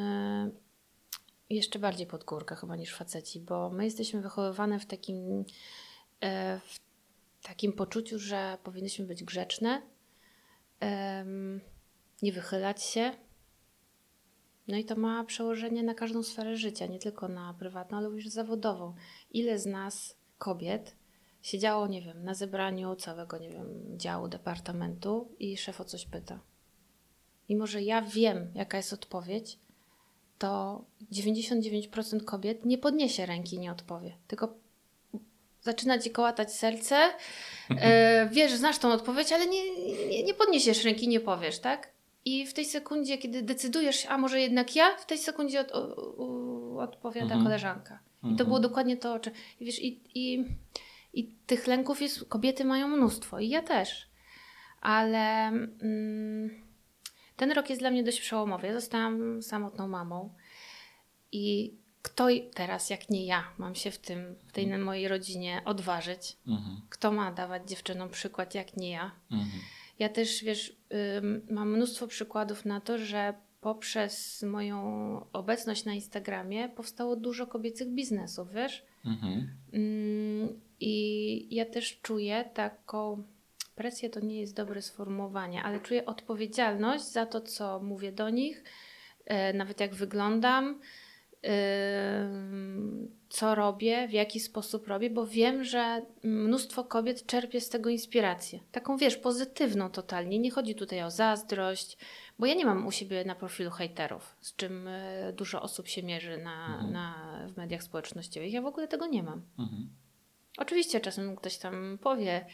D: jeszcze bardziej pod górkę chyba niż faceci, bo my jesteśmy wychowywane w takim, yy, w takim poczuciu, że powinnyśmy być grzeczne, em, nie wychylać się. No i to ma przełożenie na każdą sferę życia, nie tylko na prywatną, ale również zawodową. Ile z nas, kobiet, siedziało, nie wiem, na zebraniu całego, nie wiem, działu, departamentu i szef o coś pyta. Mimo, że ja wiem, jaka jest odpowiedź, to 99% kobiet nie podniesie ręki i nie odpowie. Tylko zaczyna ci kołatać serce, e, wiesz, znasz tą odpowiedź, ale nie, nie, nie podniesiesz ręki, nie powiesz, tak? I w tej sekundzie, kiedy decydujesz, a może jednak ja, w tej sekundzie od, o, o, odpowiada
B: Mhm.
D: koleżanka. I to
B: Mhm.
D: było dokładnie to, o czym. I wiesz, i, i, i tych lęków jest, kobiety mają mnóstwo, i ja też. Ale mm, ten rok jest dla mnie dość przełomowy. Ja zostałam samotną mamą. I kto teraz, jak nie ja, mam się w tym, w tej mojej rodzinie odważyć?
B: Mhm.
D: Kto ma dawać dziewczynom przykład, jak nie ja?
B: Mhm.
D: Ja też, wiesz, ym, mam mnóstwo przykładów na to, że poprzez moją obecność na Instagramie powstało dużo kobiecych biznesów, wiesz?
B: Mhm.
D: Ym, I ja też czuję taką presję, to nie jest dobre sformułowanie, ale czuję odpowiedzialność za to, co mówię do nich, e, nawet jak wyglądam, ym, co robię, w jaki sposób robię, bo wiem, że mnóstwo kobiet czerpie z tego inspirację. Taką, wiesz, pozytywną totalnie. Nie chodzi tutaj o zazdrość, bo ja nie mam u siebie na profilu hejterów, z czym e, dużo osób się mierzy na,
B: Mhm.
D: na, w mediach społecznościowych. Ja w ogóle tego nie mam.
B: Mhm.
D: Oczywiście czasem ktoś tam powie,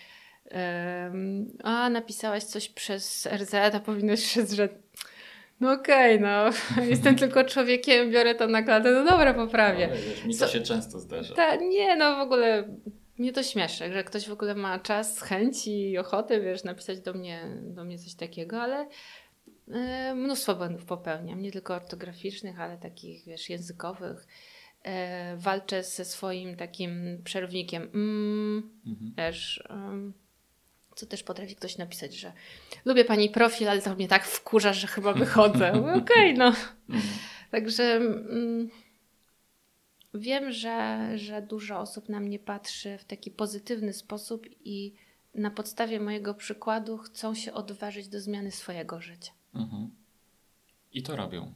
D: a napisałaś coś przez RZ, a powinnaś przez że no okej, no jestem tylko człowiekiem, biorę to na klatę, no dobra, poprawię.
B: Wiesz, mi to
D: Co-
B: się często zdarza.
D: Ta, nie, no w ogóle mnie to śmieszy, że ktoś w ogóle ma czas, chęć i ochotę, wiesz, napisać do mnie, do mnie coś takiego, ale mnóstwo błędów popełniam, nie tylko ortograficznych, ale takich, wiesz, językowych. E, walczę ze swoim takim przerwnikiem. Mm,
B: Mhm.
D: też, em, co też potrafi ktoś napisać, że lubię pani profil, ale to mnie tak wkurza, że chyba wychodzę. Okej, no.
B: Mhm.
D: Także mm, wiem, że, że dużo osób na mnie patrzy w taki pozytywny sposób i na podstawie mojego przykładu chcą się odważyć do zmiany swojego życia.
B: Mhm. I to robią.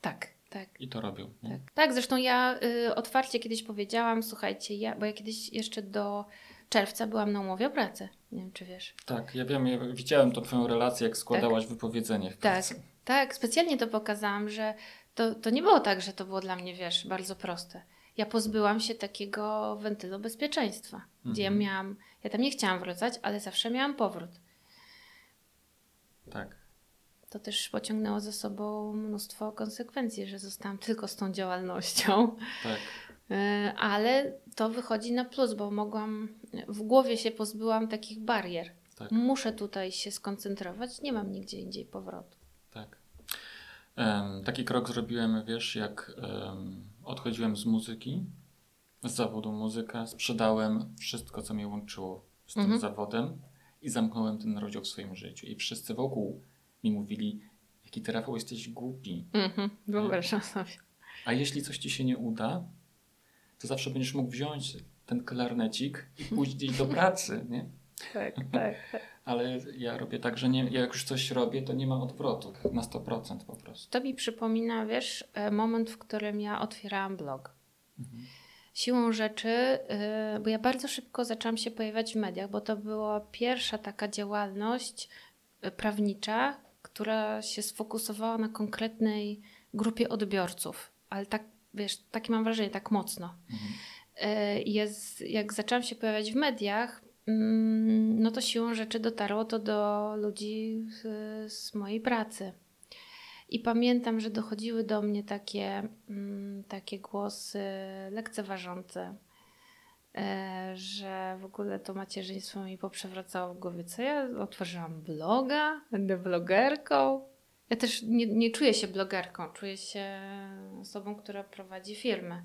D: Tak. Tak.
B: I to robią. nie?
D: Tak, tak zresztą ja y, otwarcie kiedyś powiedziałam, słuchajcie, ja, bo ja kiedyś jeszcze do czerwca byłam na umowie o pracę. Nie wiem, czy wiesz.
B: Tak, ja wiem, ja widziałem tą twoją relację, jak składałaś wypowiedzenie w
D: Tak,
B: pracy.
D: tak, specjalnie to pokazałam, że to, to nie było tak, że to było dla mnie, wiesz, bardzo proste. Ja pozbyłam się takiego wentylu bezpieczeństwa, gdzie ja
B: Mhm.
D: miałam, ja tam nie chciałam wracać, ale zawsze miałam powrót.
B: Tak.
D: To też pociągnęło za sobą mnóstwo konsekwencji, że zostałam tylko z tą działalnością.
B: Tak.
D: E, Ale to wychodzi na plus, bo mogłam, w głowie się pozbyłam takich barier.
B: Tak.
D: Muszę tutaj się skoncentrować, nie mam nigdzie indziej powrotu.
B: Tak. Taki krok zrobiłem, wiesz, jak em, odchodziłem z muzyki, z zawodu muzyka, sprzedałem wszystko, co mnie łączyło z tym
D: Mhm.
B: zawodem i zamknąłem ten rozdział w swoim życiu. I wszyscy wokół mi mówili, jaki ty Rafał jesteś głupi.
D: Mhm, wyobrażam sobie.
B: A jeśli coś ci się nie uda, to zawsze będziesz mógł wziąć ten klarnecik i pójść gdzieś do pracy, nie?
D: Tak, tak, tak.
B: Ale ja robię tak, że nie, jak już coś robię, to nie ma odwrotu. Na 100% po prostu.
D: To mi przypomina, wiesz, e, moment, w którym ja otwierałam blog.
B: Mhm.
D: Siłą rzeczy, y, bo ja bardzo szybko zaczęłam się pojawiać w mediach, bo to była pierwsza taka działalność y, prawnicza, która się sfokusowała na konkretnej grupie odbiorców. Ale tak, wiesz, takie mam wrażenie, tak mocno.
B: Mhm.
D: Y, Jest, jak zaczęłam się pojawiać w mediach, mm, no to siłą rzeczy dotarło to do ludzi z, z mojej pracy. I pamiętam, że dochodziły do mnie takie, mm, takie głosy lekceważące, e, że w ogóle to macierzyństwo mi poprzewracało w głowie. Co ja otworzyłam bloga? Będę blogerką? Ja też nie, nie czuję się blogerką, czuję się osobą, która prowadzi firmę.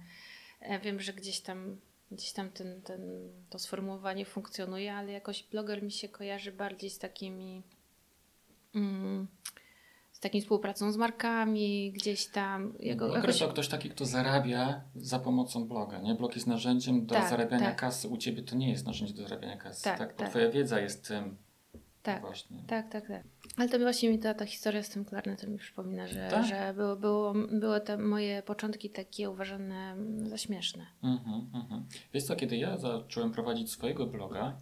D: E, Wiem, że gdzieś tam, gdzieś tam ten, ten, to sformułowanie funkcjonuje, ale jakoś bloger mi się kojarzy bardziej z takimi. Mm, z taką współpracą z markami, gdzieś tam. Jego, jakoś,
B: to ktoś taki, kto zarabia za pomocą bloga, nie? Blog jest narzędziem do
D: Tak,
B: zarabiania
D: tak.
B: kasy. U ciebie to nie jest narzędzie do zarabiania kasy, tak?
D: Tak,
B: Bo
D: tak.
B: twoja wiedza jest tym
D: tak,
B: właśnie.
D: tak, tak, tak. Ale to właśnie mi ta, ta historia z tym klarnetem mi przypomina, że,
B: Tak?
D: że było, było, były te moje początki takie uważane za śmieszne.
B: Mhm, mhm. Wiesz co, kiedy ja zacząłem prowadzić swojego bloga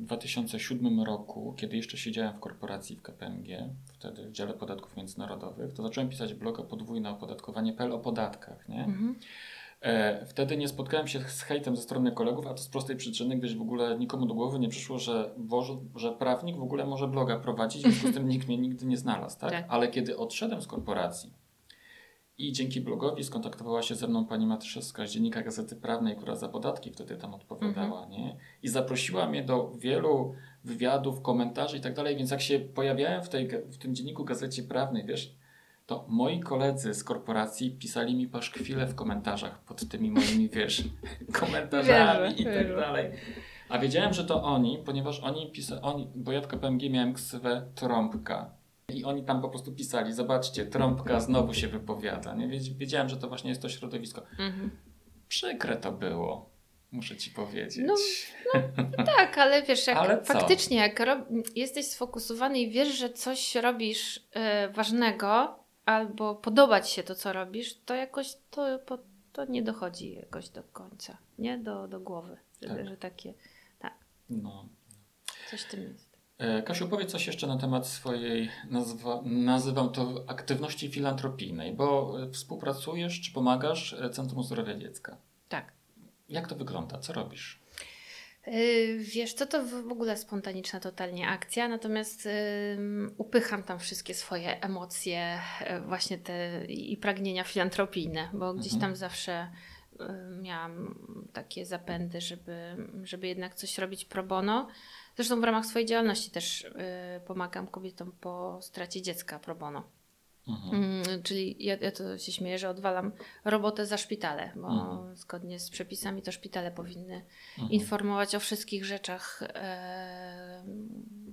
B: 2007 roku, kiedy jeszcze siedziałem w korporacji w KPMG, wtedy w dziale podatków międzynarodowych, to zacząłem pisać bloga podwójne opodatkowanie.pl o podatkach, nie?
D: Mhm.
B: E, wtedy nie spotkałem się z hejtem ze strony kolegów, a to z prostej przyczyny, gdyż w ogóle nikomu do głowy nie przyszło, że, Boże, że prawnik w ogóle może bloga prowadzić, w związku z tym nikt mnie nigdy nie znalazł, tak?
D: Tak.
B: Ale kiedy odszedłem z korporacji i dzięki blogowi skontaktowała się ze mną pani Matyszewska z Dziennika Gazety Prawnej, która za podatki wtedy tam odpowiadała, nie? I zaprosiła mnie do wielu wywiadów, komentarzy i tak dalej, więc jak się pojawiałem w, tej, w tym Dzienniku Gazecie Prawnej, wiesz, to moi koledzy z korporacji pisali mi paszkwile w komentarzach pod tymi moimi, wiesz, komentarzami
D: Wierzę,
B: i tak
D: wierzę.
B: dalej. A wiedziałem, że to oni, ponieważ oni pisali, oni, bo ja w KPMG miałem ksywę Trąbka. I oni tam po prostu pisali, zobaczcie, Trąbka znowu się wypowiada. Nie? Wiedz- Wiedziałem, że to właśnie jest to środowisko.
D: Mhm.
B: Przykre to było, muszę ci powiedzieć.
D: No, Tak, ale wiesz, jak
B: Ale
D: faktycznie, jak rob, jesteś sfokusowany i wiesz, że coś robisz e, ważnego, albo podoba ci się to, co robisz, to jakoś to, to nie dochodzi jakoś do końca, nie? Do, do głowy, że,
B: Tak.
D: że takie,
B: No.
D: coś w tym jest.
B: E, Kasiu, powiedz coś jeszcze na temat swojej, nazwa, nazywam to aktywności filantropijnej, bo e, współpracujesz czy pomagasz e, Centrum Zdrowia Dziecka.
D: Tak.
B: Jak to wygląda? Co robisz?
D: Wiesz, to to w ogóle spontaniczna totalnie akcja, natomiast upycham tam wszystkie swoje emocje, właśnie te i pragnienia filantropijne, bo gdzieś
B: Mhm.
D: tam zawsze miałam takie zapędy, żeby, żeby jednak coś robić pro bono. Zresztą w ramach swojej działalności też y, pomagam kobietom po stracie dziecka pro bono.
B: Mhm.
D: Mm, czyli ja, ja to się śmieję, że odwalam robotę za szpitale, bo
B: Mhm.
D: zgodnie z przepisami to szpitale powinny
B: Mhm.
D: informować o wszystkich rzeczach e,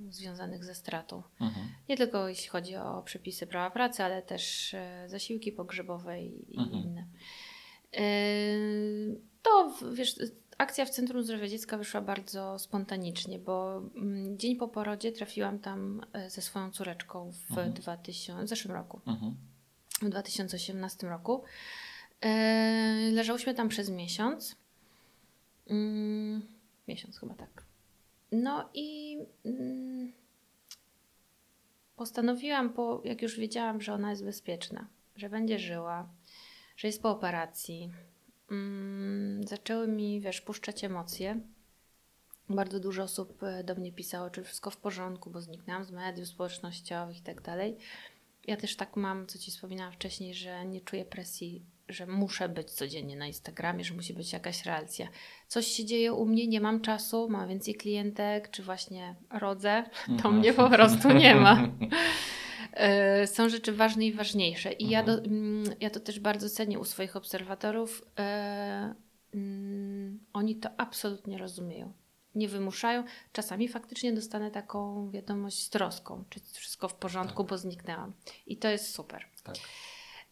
D: związanych ze stratą.
B: Mhm.
D: Nie tylko jeśli chodzi o przepisy prawa pracy, ale też zasiłki pogrzebowe i, i
B: Mhm.
D: inne. E, to wiesz, akcja w Centrum Zdrowia Dziecka wyszła bardzo spontanicznie, bo mm, dzień po porodzie trafiłam tam e, ze swoją córeczką w
B: Mhm.
D: 2000, w zeszłym roku.
B: Mhm.
D: w 2018 roku. E, leżałyśmy tam przez miesiąc. Mm, miesiąc chyba tak. No i mm, postanowiłam, po, jak już wiedziałam, że ona jest bezpieczna, że będzie żyła, że jest po operacji. Mm, zaczęły mi, wiesz, puszczać emocje. Bardzo dużo osób e, do mnie pisało, czy wszystko w porządku, bo zniknęłam z mediów społecznościowych i tak dalej. Ja też tak mam, co ci wspominałam wcześniej, że nie czuję presji, że muszę być codziennie na Instagramie, że musi być jakaś reakcja. Coś się dzieje u mnie, nie mam czasu, mam więcej klientek, czy właśnie rodzę, to
B: Mhm.
D: mnie po prostu nie ma. E, Są rzeczy ważne i ważniejsze. I ja, do,
B: Mhm.
D: mm, ja to też bardzo cenię u swoich obserwatorów. E, mm, Oni to absolutnie rozumieją. Nie wymuszają. Czasami faktycznie dostanę taką wiadomość z troską, czy wszystko w porządku, bo zniknęłam. I to jest super.
B: Tak.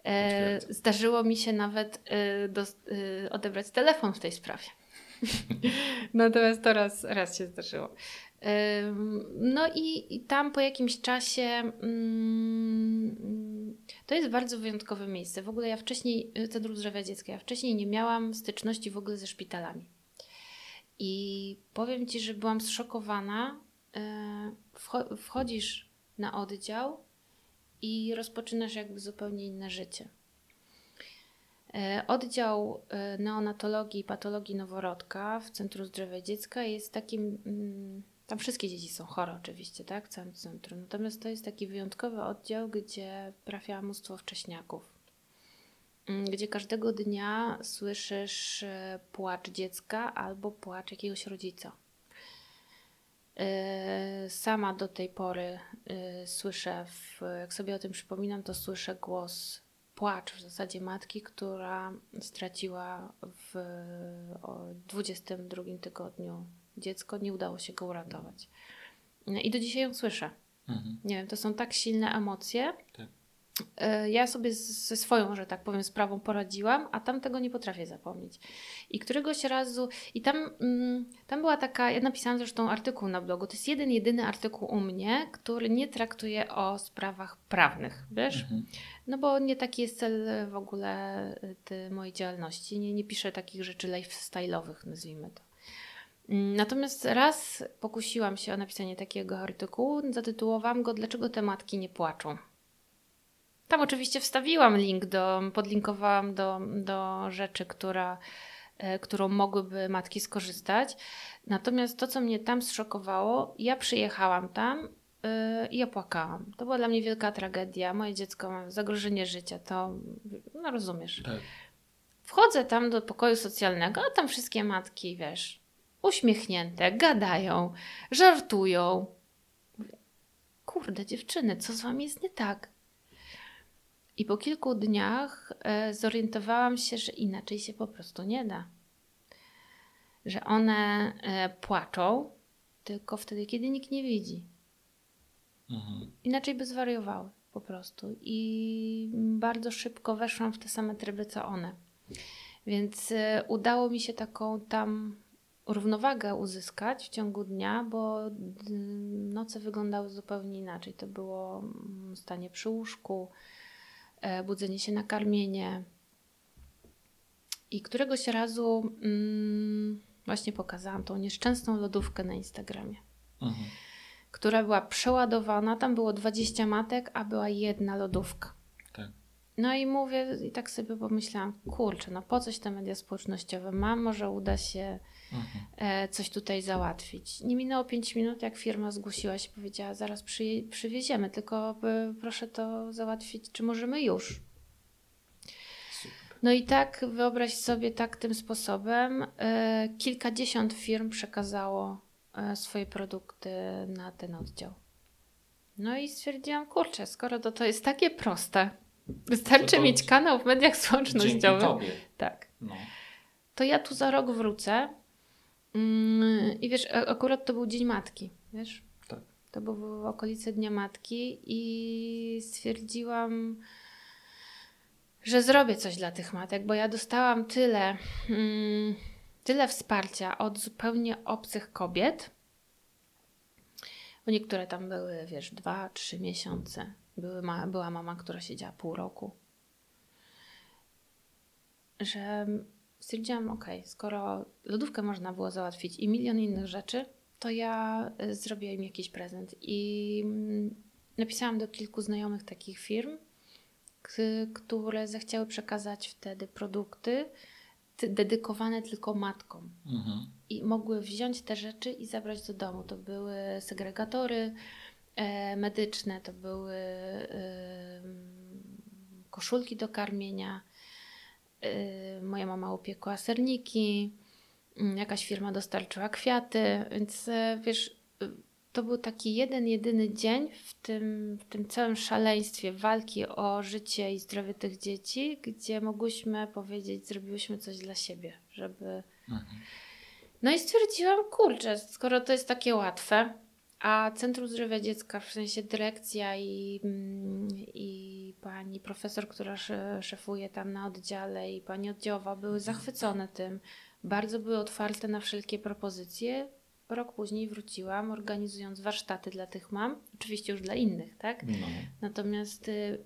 D: E, zdarzyło mi się nawet e, e, odebrać telefon w tej sprawie. Natomiast to raz, raz się zdarzyło. No i, tam po jakimś czasie mm, to jest bardzo wyjątkowe miejsce. W ogóle ja wcześniej, y, Centrum Zdrowia Dziecka, ja wcześniej nie miałam styczności w ogóle ze szpitalami. I powiem Ci, że byłam zszokowana. y, wcho- Wchodzisz na oddział i rozpoczynasz jakby zupełnie inne życie. E, Oddział neonatologii i patologii noworodka w Centrum Zdrowia Dziecka jest takim. Tam wszystkie dzieci są chore, oczywiście, tak? W całym centrum. Natomiast to jest taki wyjątkowy oddział, gdzie trafia mnóstwo wcześniaków. Mm, Gdzie każdego dnia słyszysz e, płacz dziecka albo płacz jakiegoś rodzica. E, Sama do tej pory e, słyszę, w, jak sobie o tym przypominam, to słyszę głos płacz w zasadzie matki, która straciła w o 22 tygodniu dziecko, nie udało się go uratować. No I do dzisiaj ją słyszę.
B: Mhm.
D: Nie wiem, to są tak silne emocje.
B: Tak.
D: E, Ja sobie ze swoją, że tak powiem, sprawą poradziłam, a tam tego nie potrafię zapomnieć. I któregoś razu, i tam, mm, tam była taka, ja napisałam zresztą artykuł na blogu, to jest jeden, jedyny artykuł u mnie, który nie traktuje o sprawach prawnych, wiesz?
B: Mhm.
D: No bo nie taki jest cel w ogóle ty, mojej działalności. Nie, nie piszę takich rzeczy lifestyle'owych, nazwijmy to. Natomiast raz pokusiłam się o napisanie takiego artykułu, zatytułowałam go Dlaczego te matki nie płaczą? Tam oczywiście wstawiłam link, do, podlinkowałam do, do rzeczy, która, e, którą mogłyby matki skorzystać. Natomiast to, co mnie tam zszokowało, ja przyjechałam tam yy, i ja płakałam. To była dla mnie wielka tragedia. Moje dziecko ma zagrożenie życia, to no rozumiesz.
B: Tak.
D: Wchodzę tam do pokoju socjalnego, a tam wszystkie matki, wiesz, uśmiechnięte, gadają, żartują. Kurde, dziewczyny, co z wami jest nie tak? I po kilku dniach e, zorientowałam się, że inaczej się po prostu nie da. Że one e, płaczą tylko wtedy, kiedy nikt nie widzi.
B: Mhm.
D: Inaczej by zwariowały po prostu. I bardzo szybko weszłam w te same tryby co one. Więc e, udało mi się taką tam równowagę uzyskać w ciągu dnia, bo d- noce wyglądały zupełnie inaczej. To było mm, stanie przy łóżku, e, budzenie się na karmienie. I któregoś razu mm, właśnie pokazałam tą nieszczęsną lodówkę na Instagramie
B: Mhm.
D: która była przeładowana. Tam było 20 matek, a była jedna lodówka.
B: Tak.
D: No i mówię, i tak sobie pomyślałam, kurczę, no po coś te media społecznościowe mam, może uda się
B: Mhm.
D: e, coś tutaj załatwić. Nie minęło 5 minut, jak firma zgłosiła się, powiedziała, zaraz przyje- przywieziemy, tylko e, proszę to załatwić, czy możemy już. No i tak, wyobraź sobie tak tym sposobem, e, kilkadziesiąt firm przekazało swoje produkty na ten oddział. No i stwierdziłam, kurczę, skoro to, to jest takie proste, wystarczy
B: To to-
D: mieć kanał w mediach społecznościowych. Tak.
B: No.
D: To ja tu za rok wrócę i wiesz, akurat to był Dzień Matki, wiesz?
B: Tak.
D: To był w okolicy Dnia Matki i stwierdziłam, że zrobię coś dla tych matek, bo ja dostałam tyle, mm, tyle wsparcia od zupełnie obcych kobiet. Bo niektóre tam były, wiesz, dwa, trzy miesiące. Były ma, była mama, która siedziała pół roku. że stwierdziłam, ok, skoro lodówkę można było załatwić i milion innych rzeczy, to ja y, zrobię im jakiś prezent. I mm, napisałam do kilku znajomych takich firm, które zechciały przekazać wtedy produkty ty- dedykowane tylko matkom
B: Mhm.
D: i mogły wziąć te rzeczy i zabrać do domu. To były segregatory e, medyczne, to były e, koszulki do karmienia. E, moja mama upiekła serniki, mm, jakaś firma dostarczyła kwiaty, więc e, wiesz, e, to był taki jeden, jedyny dzień w tym, w tym całym szaleństwie walki o życie i zdrowie tych dzieci, gdzie mogłyśmy powiedzieć, zrobiłyśmy coś dla siebie, żeby
B: Mhm.
D: no i stwierdziłam, kurczę, skoro to jest takie łatwe, a Centrum Zdrowia Dziecka, w sensie dyrekcja i, mm, i pani profesor, która sze- szefuje tam na oddziale i pani oddziałowa były zachwycone tym, bardzo były otwarte na wszelkie propozycje. Rok później wróciłam, organizując warsztaty dla tych mam, oczywiście już dla innych, tak?
B: No.
D: Natomiast y,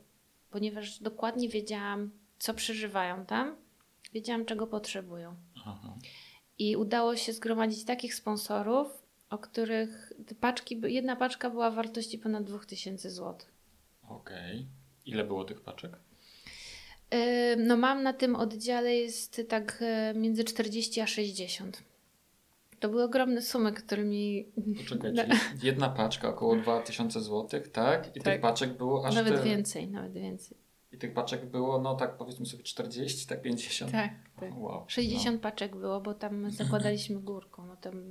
D: ponieważ dokładnie wiedziałam, co przeżywają tam, wiedziałam, czego potrzebują.
B: Aha.
D: I udało się zgromadzić takich sponsorów, o których paczki, jedna paczka była wartości ponad 2000 zł.
B: Okej. Ile było tych paczek?
D: No mam na tym oddziale jest tak e, między 40 a 60. To były ogromne sumy, którymi
B: Poczekaj, jedna paczka około 2000 zł, tak? I
D: Tak.
B: tych paczek było aż
D: nawet
B: tyle.
D: więcej, nawet więcej.
B: I tych paczek było, no tak powiedzmy sobie 40, tak 50.
D: Tak, tak.
B: Wow.
D: 60 paczek było, bo tam zakładaliśmy górką, no tam,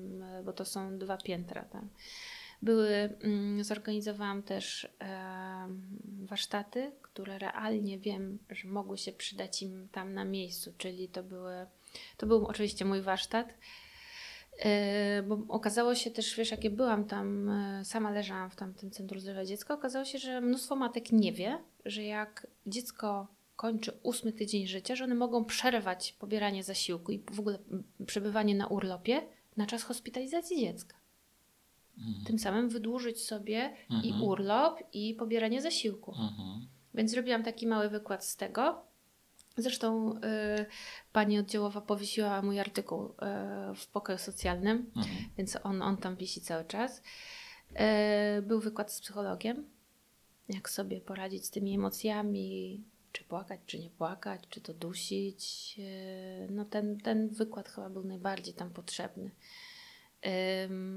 D: bo to są dwa piętra tam. Były, mm, zorganizowałam też warsztaty, które realnie wiem, że mogły się przydać im tam na miejscu, czyli to były, to był oczywiście mój warsztat, bo okazało się też, wiesz, jakie byłam tam, e, sama leżałam w tamtym Centrum Zdrowia Dziecka, okazało się, że mnóstwo matek nie wie, że jak dziecko kończy ósmy tydzień życia, że one mogą przerwać pobieranie zasiłku i w ogóle przebywanie na urlopie na czas hospitalizacji dziecka.
B: Mhm.
D: Tym samym wydłużyć sobie i
B: Mhm.
D: urlop, i pobieranie zasiłku.
B: Mhm.
D: Więc zrobiłam taki mały wykład z tego. Zresztą y, pani oddziałowa powiesiła mój artykuł y, w pokoju socjalnym,
B: Mhm.
D: więc on, on tam wisi cały czas. Y, był wykład z psychologiem, jak sobie poradzić z tymi emocjami, czy płakać, czy nie płakać, czy to dusić. Y, no ten, ten wykład chyba był najbardziej tam potrzebny.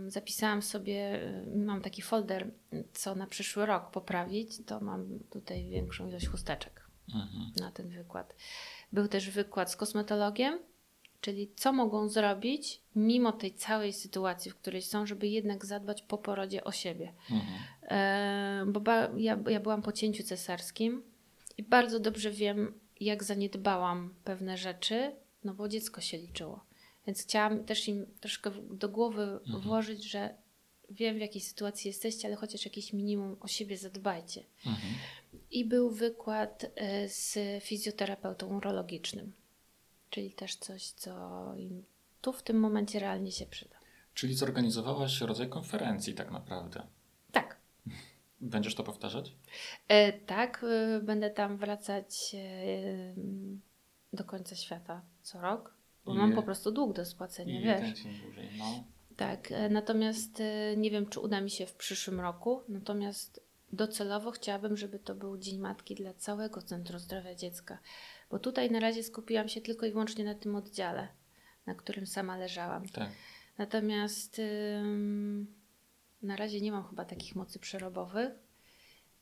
D: Zapisałam sobie, y, mam taki folder, co na przyszły rok poprawić, to mam tutaj większą ilość chusteczek
B: Mhm.
D: na ten wykład. Był też wykład z kosmetologiem, czyli co mogą zrobić mimo tej całej sytuacji, w której są, żeby jednak zadbać po porodzie o siebie.
B: Mhm.
D: E, bo ba, ja, ja byłam po cięciu cesarskim i bardzo dobrze wiem, jak zaniedbałam pewne rzeczy, no bo dziecko się liczyło. Więc chciałam też im troszkę do głowy włożyć, że wiem, w jakiej sytuacji jesteście, ale chociaż jakieś minimum o siebie zadbajcie.
B: Mhm.
D: I był wykład e, z fizjoterapeutą urologicznym, czyli też coś, co im tu w tym momencie realnie się przyda.
B: Czyli zorganizowałaś rodzaj konferencji tak naprawdę.
D: Tak.
B: Będziesz to powtarzać?
D: E, tak, e, będę tam wracać e, do końca świata co rok, bo
B: I-
D: mam po prostu dług do spłacenia,
B: I
D: wiesz.
B: dłużej, no.
D: Tak, e, natomiast e, nie wiem, czy uda mi się w przyszłym roku, natomiast docelowo chciałabym, żeby to był Dzień Matki dla całego Centrum Zdrowia Dziecka, bo tutaj na razie skupiłam się tylko i wyłącznie na tym oddziale, na którym sama leżałam.
B: Tak.
D: Natomiast ym, na razie nie mam chyba takich mocy przerobowych.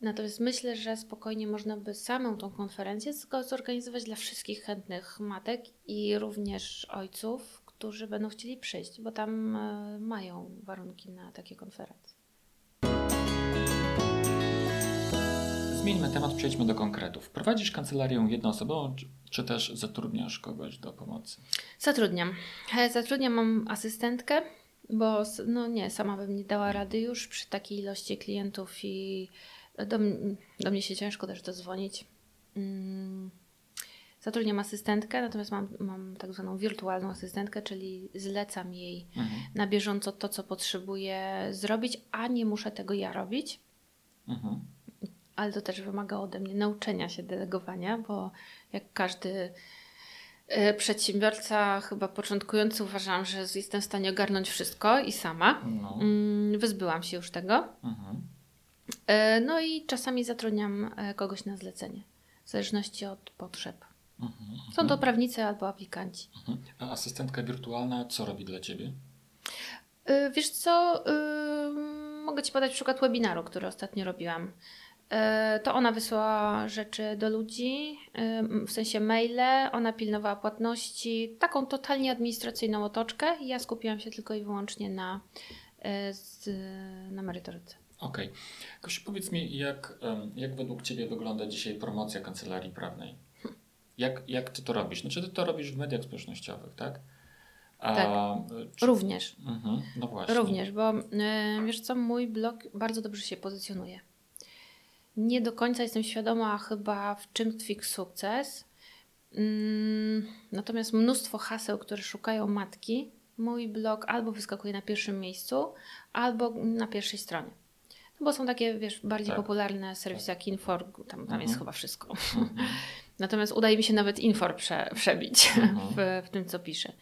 D: Natomiast myślę, że spokojnie można by samą tą konferencję zorganizować dla wszystkich chętnych matek i również ojców, którzy będą chcieli przyjść, bo tam e, mają warunki na takie konferencje.
B: Zmieńmy temat, przejdźmy do konkretów. Prowadzisz kancelarię jednoosobową, czy, czy też zatrudniasz kogoś do pomocy?
D: Zatrudniam. E, Zatrudniam, mam asystentkę, bo no nie, sama bym nie dała rady już przy takiej ilości klientów i do, do mnie się ciężko też dozwonić. Mm. Zatrudniam asystentkę, natomiast mam, mam tak zwaną wirtualną asystentkę, czyli zlecam jej
B: Mhm.
D: na bieżąco to, co potrzebuję zrobić, a nie muszę tego ja robić.
B: Mhm.
D: Ale to też wymaga ode mnie nauczenia się delegowania, bo jak każdy E, Przedsiębiorca chyba początkujący uważałam, że jestem w stanie ogarnąć wszystko i sama.
B: No.
D: Mm, Wyzbyłam się już tego.
B: Mhm.
D: E, No i czasami zatrudniam e, kogoś na zlecenie, w zależności od potrzeb.
B: Mhm.
D: Są to prawnicy albo aplikanci.
B: Mhm. A asystentka wirtualna co robi dla ciebie?
D: Wiesz co, mogę Ci podać przykład webinaru, który ostatnio robiłam. E, To ona wysłała rzeczy do ludzi, e, w sensie maile, ona pilnowała płatności, taką totalnie administracyjną otoczkę i ja skupiłam się tylko i wyłącznie na, e, na merytoryce.
B: Okej. Kosiu, powiedz mi, jak, jak według Ciebie wygląda dzisiaj promocja kancelarii prawnej? Jak, jak Ty to robisz? Znaczy, Ty to robisz w mediach społecznościowych, tak? A,
D: Tak.
B: Czy...
D: Również.
B: Mhm. No właśnie.
D: Również, bo wiesz co, mój blog bardzo dobrze się pozycjonuje. Nie do końca jestem świadoma chyba w czym tkwi sukces. Mm, natomiast mnóstwo haseł, które szukają matki, mój blog albo wyskakuje na pierwszym miejscu, albo na pierwszej stronie. No bo są takie, wiesz, bardziej
B: Tak.
D: popularne serwisy jak Infor, tam, tam
B: Mhm.
D: jest chyba wszystko.
B: Mhm.
D: Natomiast udaje mi się nawet Infor prze, przebić
B: Mhm.
D: w, w tym, co piszę.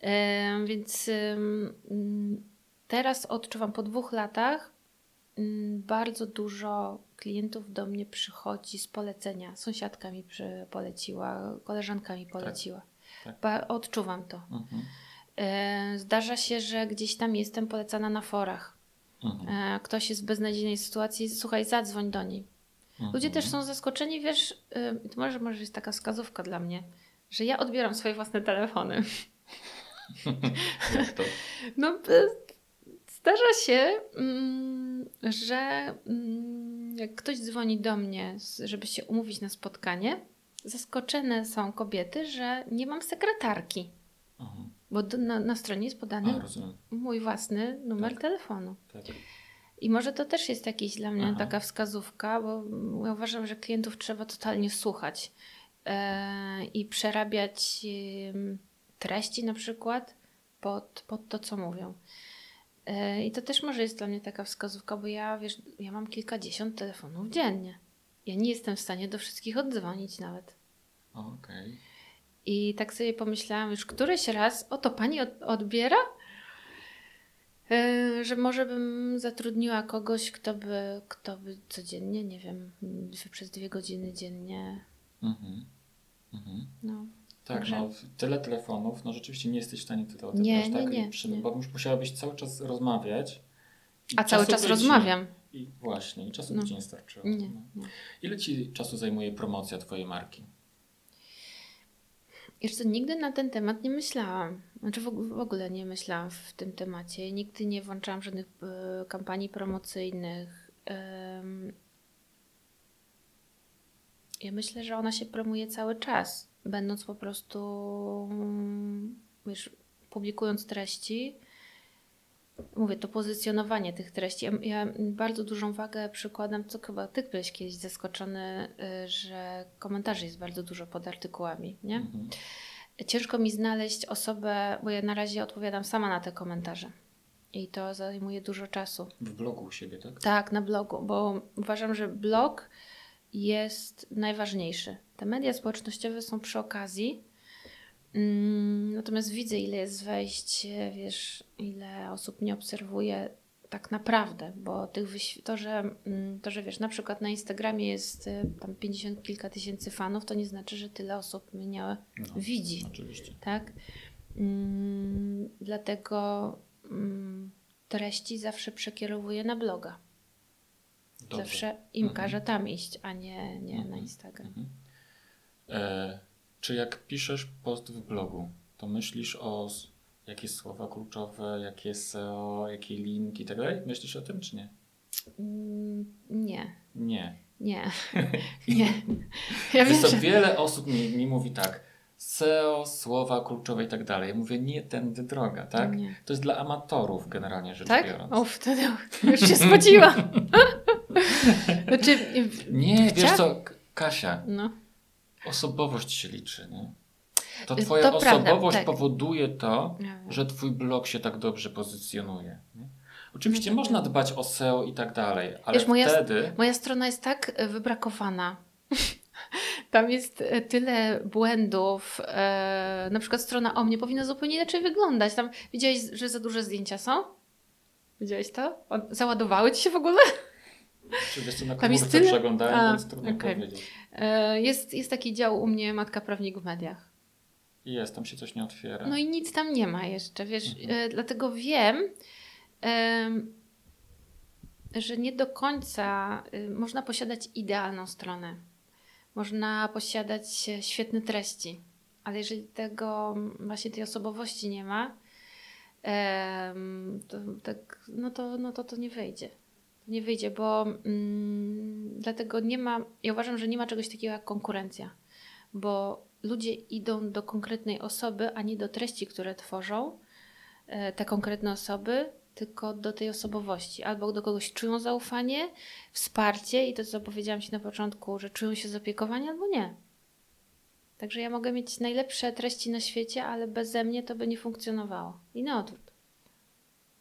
D: Em, Więc mm, teraz odczuwam po dwóch latach bardzo dużo klientów do mnie przychodzi z polecenia. Sąsiadka mi poleciła, koleżanka mi poleciła.
B: tak.
D: Ba- odczuwam to.
B: Mhm.
D: E, Zdarza się, że gdzieś tam jestem polecana na forach.
B: Mhm.
D: E, Ktoś jest w beznadziejnej sytuacji, słuchaj, zadzwoń do niej. Ludzie
B: Mhm.
D: też są zaskoczeni, wiesz, y, to może, może jest taka wskazówka dla mnie, że ja odbieram swoje własne telefony.
B: Jak to?
D: No, zdarza się, mm, że mm, jak ktoś dzwoni do mnie, żeby się umówić na spotkanie, zaskoczone są kobiety, że nie mam sekretarki,
B: Mhm.
D: bo do, na, na stronie jest podany
B: A,
D: mój własny numer
B: Tak.
D: telefonu.
B: Tak.
D: I może to też jest jakiś dla mnie
B: Aha.
D: taka wskazówka, bo ja uważam, że klientów trzeba totalnie słuchać e, i przerabiać em, treści na przykład pod, pod to, co mówią. E, I to też może jest dla mnie taka wskazówka, bo ja, wiesz, ja mam kilkadziesiąt telefonów dziennie. Ja nie jestem w stanie do wszystkich oddzwonić nawet.
B: Okej.
D: I tak sobie pomyślałam już któryś raz, o to pani od, odbiera? E, że może bym zatrudniła kogoś, kto by, kto by codziennie, nie wiem, przez dwie godziny dziennie.
B: Mhm. Mhm.
D: No.
B: Tak,
D: Także-
B: no, tyle telefonów, no rzeczywiście nie jesteś w stanie tyle
D: Nie,
B: odebrać,
D: nie,
B: tak?
D: nie,
B: I przy,
D: nie.
B: Bo już musiałabyś cały czas rozmawiać.
D: A cały czas
B: ci-
D: rozmawiam.
B: I właśnie, i czasu
D: No.
B: by ci nie starczyło.
D: Nie,
B: No.
D: nie.
B: Ile ci czasu zajmuje promocja twojej marki?
D: Jeszcze nigdy na ten temat nie myślałam. Znaczy w, ogóle nie myślałam w tym temacie. Nigdy nie włączałam żadnych e, kampanii promocyjnych. Ja myślę, że ona się promuje cały czas, będąc po prostu, mm, wiesz, publikując treści. Mówię, to pozycjonowanie tych treści. Ja, ja bardzo dużą wagę przykładam, co chyba ty byłeś kiedyś zaskoczony, y, że komentarzy jest bardzo dużo pod artykułami, nie?
B: Mhm.
D: Ciężko mi znaleźć osobę, bo ja na razie odpowiadam sama na te komentarze. I to zajmuje dużo czasu.
B: W blogu u siebie, tak?
D: Tak, na blogu, bo uważam, że blog jest najważniejszy. Te media społecznościowe są przy okazji. Mm, Natomiast widzę, ile jest wejść, wiesz, ile osób mnie obserwuje tak naprawdę, bo tych to, że, mm, to, że wiesz, na przykład na Instagramie jest y, tam 50 kilka tysięcy fanów, to nie znaczy, że tyle osób mnie
B: No,
D: widzi
B: Oczywiście.
D: tak? Mm, dlatego treści zawsze przekierowuję na bloga.
B: Dobrze.
D: Zawsze im
B: Mhm.
D: każę tam iść, a nie, nie na
B: Mhm.
D: Instagram.
B: Mhm. E, czy jak piszesz post w blogu, to myślisz o jakie słowa kluczowe, jakie SEO, jakie linki i tak dalej? Myślisz o tym, czy nie?
D: Mm, nie,
B: Nie.
D: nie, nie. Ja wiem,
B: Wiesz
D: że...
B: wiele osób mi, mi mówi tak, SEO, słowa kluczowe i tak dalej. Ja mówię, nie tędy droga, tak?
D: Nie.
B: To jest dla amatorów generalnie rzecz
D: Tak?
B: biorąc.
D: O, wtedy już się spodziłam. znaczy,
B: Nie, wiesz co, Kasia,
D: no,
B: osobowość się liczy, nie? To twoja
D: to prawda,
B: osobowość
D: tak.
B: powoduje to, że twój blog się tak dobrze pozycjonuje. Nie? Oczywiście
D: No
B: można
D: wiem.
B: dbać o SEO i tak dalej, ale
D: Wiesz, moja-
B: wtedy...
D: moja strona jest tak e, wybrakowana. tam jest e, tyle błędów. E, na przykład strona o mnie powinna zupełnie inaczej wyglądać. Tam widziałeś, że za duże zdjęcia są? Widziałeś to? On, załadowały ci się w ogóle?
B: Czy wiesz na
D: Tam jest tyle-
B: przeglądałem,
D: A,
B: więc trudno
D: okej.
B: powiedzieć.
D: E, jest, jest taki dział u mnie Matka Prawnik w mediach.
B: Jest, tam się coś nie otwiera.
D: No i nic tam nie ma jeszcze, wiesz,
B: Mhm.
D: e, dlatego wiem, em, że nie do końca można posiadać idealną stronę. Można posiadać e, świetne treści, ale jeżeli tego właśnie tej osobowości nie ma, to, tak, no, to, no to to nie wyjdzie. Nie wyjdzie, bo mm, dlatego nie ma, ja uważam, że nie ma czegoś takiego jak konkurencja, bo ludzie idą do konkretnej osoby, a nie do treści, które tworzą e, te konkretne osoby, tylko do tej osobowości. Albo do kogoś czują zaufanie, wsparcie i to, co powiedziałam Ci na początku, że czują się zaopiekowani, albo nie. Także ja mogę mieć najlepsze treści na świecie, ale beze mnie to by nie funkcjonowało. I na odwrót.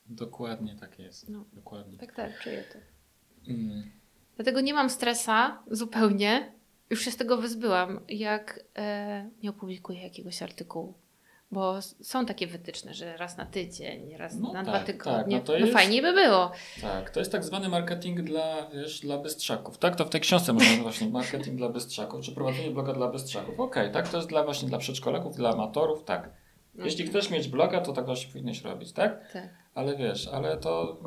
B: Dokładnie tak jest.
D: No.
B: Dokładnie.
D: Tak, tak, czuję to.
B: Mm.
D: Dlatego nie mam stresa zupełnie. Już się z tego wyzbyłam, jak e, nie opublikuję jakiegoś artykułu. Bo są takie wytyczne, że raz na tydzień, raz
B: No
D: na
B: tak,
D: dwa
B: tak,
D: tygodnie.
B: no to
D: no
B: jest-
D: fajniej by było.
B: Tak, to jest tak zwany marketing dla, wiesz, dla bystrzaków. Tak, to w tej książce można właśnie marketing dla bystrzaków, czy prowadzenie bloga dla bystrzaków. Okej, tak, to jest dla właśnie dla przedszkolaków, dla amatorów, tak. Jeśli chcesz mieć bloga, to tak właśnie powinieneś robić, tak?
D: Tak.
B: Ale wiesz, ale to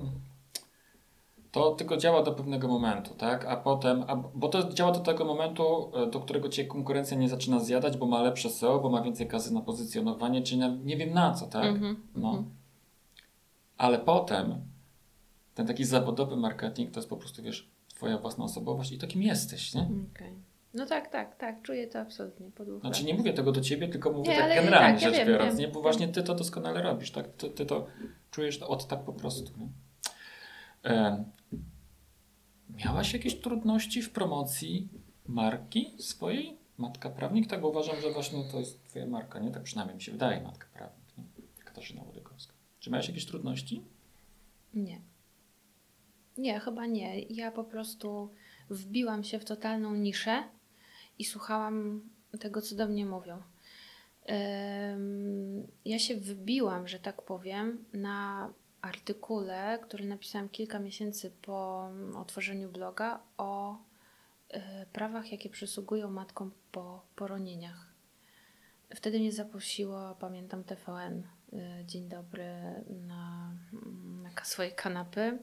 B: to tylko działa do pewnego momentu, tak? A potem, a, bo to działa do tego momentu, e, do którego cię konkurencja nie zaczyna zjadać, bo ma lepsze SEO, bo ma więcej kasy na pozycjonowanie, czy na, nie wiem na co, tak?
D: Mhm,
B: No.
D: mhm.
B: Ale potem ten taki zawodowy marketing to jest po prostu, wiesz, twoja własna osobowość i takim jesteś, nie?
D: Okej. No tak, tak, tak. Czuję to absolutnie pod uchem.
B: Znaczy nie mówię tego do ciebie, tylko mówię
D: Nie,
B: tak generalnie
D: tak, ja
B: rzecz biorąc, nie? Bo właśnie ty to doskonale robisz, tak? Ty, ty to czujesz od tak po prostu, nie? E, miałaś jakieś trudności w promocji marki swojej? Matka Prawnik? Tak, uważam, że właśnie to jest twoja marka, nie? Tak przynajmniej mi się wydaje, Matka Prawnik, nie? Katarzyna Łodykowska. Czy miałaś jakieś trudności?
D: Nie. Nie, chyba nie. Ja po prostu wbiłam się w totalną niszę i słuchałam tego, co do mnie mówią. Ja się wbiłam, że tak powiem, na artykule, który napisałam kilka miesięcy po otworzeniu bloga o y, prawach, jakie przysługują matkom po poronieniach. Wtedy mnie zaprosiło, pamiętam TVN, y, dzień dobry, na, na swojej kanapy.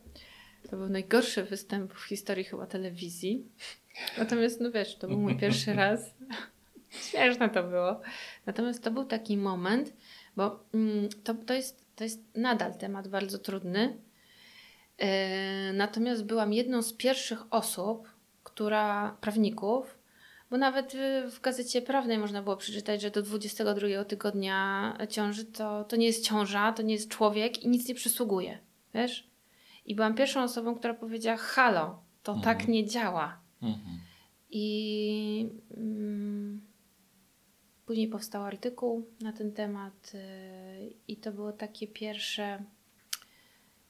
D: To był najgorszy występ w historii chyba telewizji. Natomiast, no wiesz, to był mój pierwszy raz. Śmieszne to było. Natomiast to był taki moment, bo mm, to, to, jest, to jest nadal temat bardzo trudny. Yy, natomiast byłam jedną z pierwszych osób, która, prawników, bo nawet w gazecie prawnej można było przeczytać, że do 22 tygodnia ciąży to, to nie jest ciąża, to nie jest człowiek i nic nie przysługuje. Wiesz? I byłam pierwszą osobą, która powiedziała: Halo, to
B: Mhm.
D: tak nie działa.
B: Mhm.
D: I mm, później powstał artykuł na ten temat, yy, i to było takie pierwsze.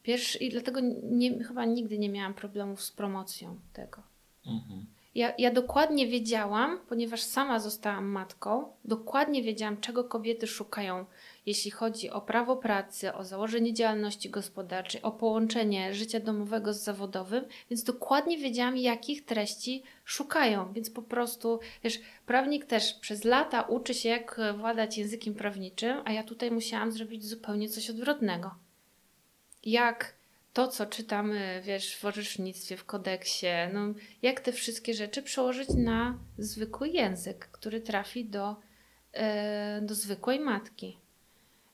D: Pierwszy, I dlatego nie, chyba nigdy nie miałam problemów z promocją tego.
B: Mhm.
D: Ja, ja dokładnie wiedziałam, ponieważ sama zostałam matką, dokładnie wiedziałam, czego kobiety szukają, jeśli chodzi o prawo pracy, o założenie działalności gospodarczej, o połączenie życia domowego z zawodowym, więc dokładnie wiedziałam, jakich treści szukają. Więc po prostu, wiesz, prawnik też przez lata uczy się, jak władać językiem prawniczym, a ja tutaj musiałam zrobić zupełnie coś odwrotnego. Jak to, co czytamy, wiesz, w orzecznictwie, w kodeksie, no, jak te wszystkie rzeczy przełożyć na zwykły język, który trafi do, e, do zwykłej matki.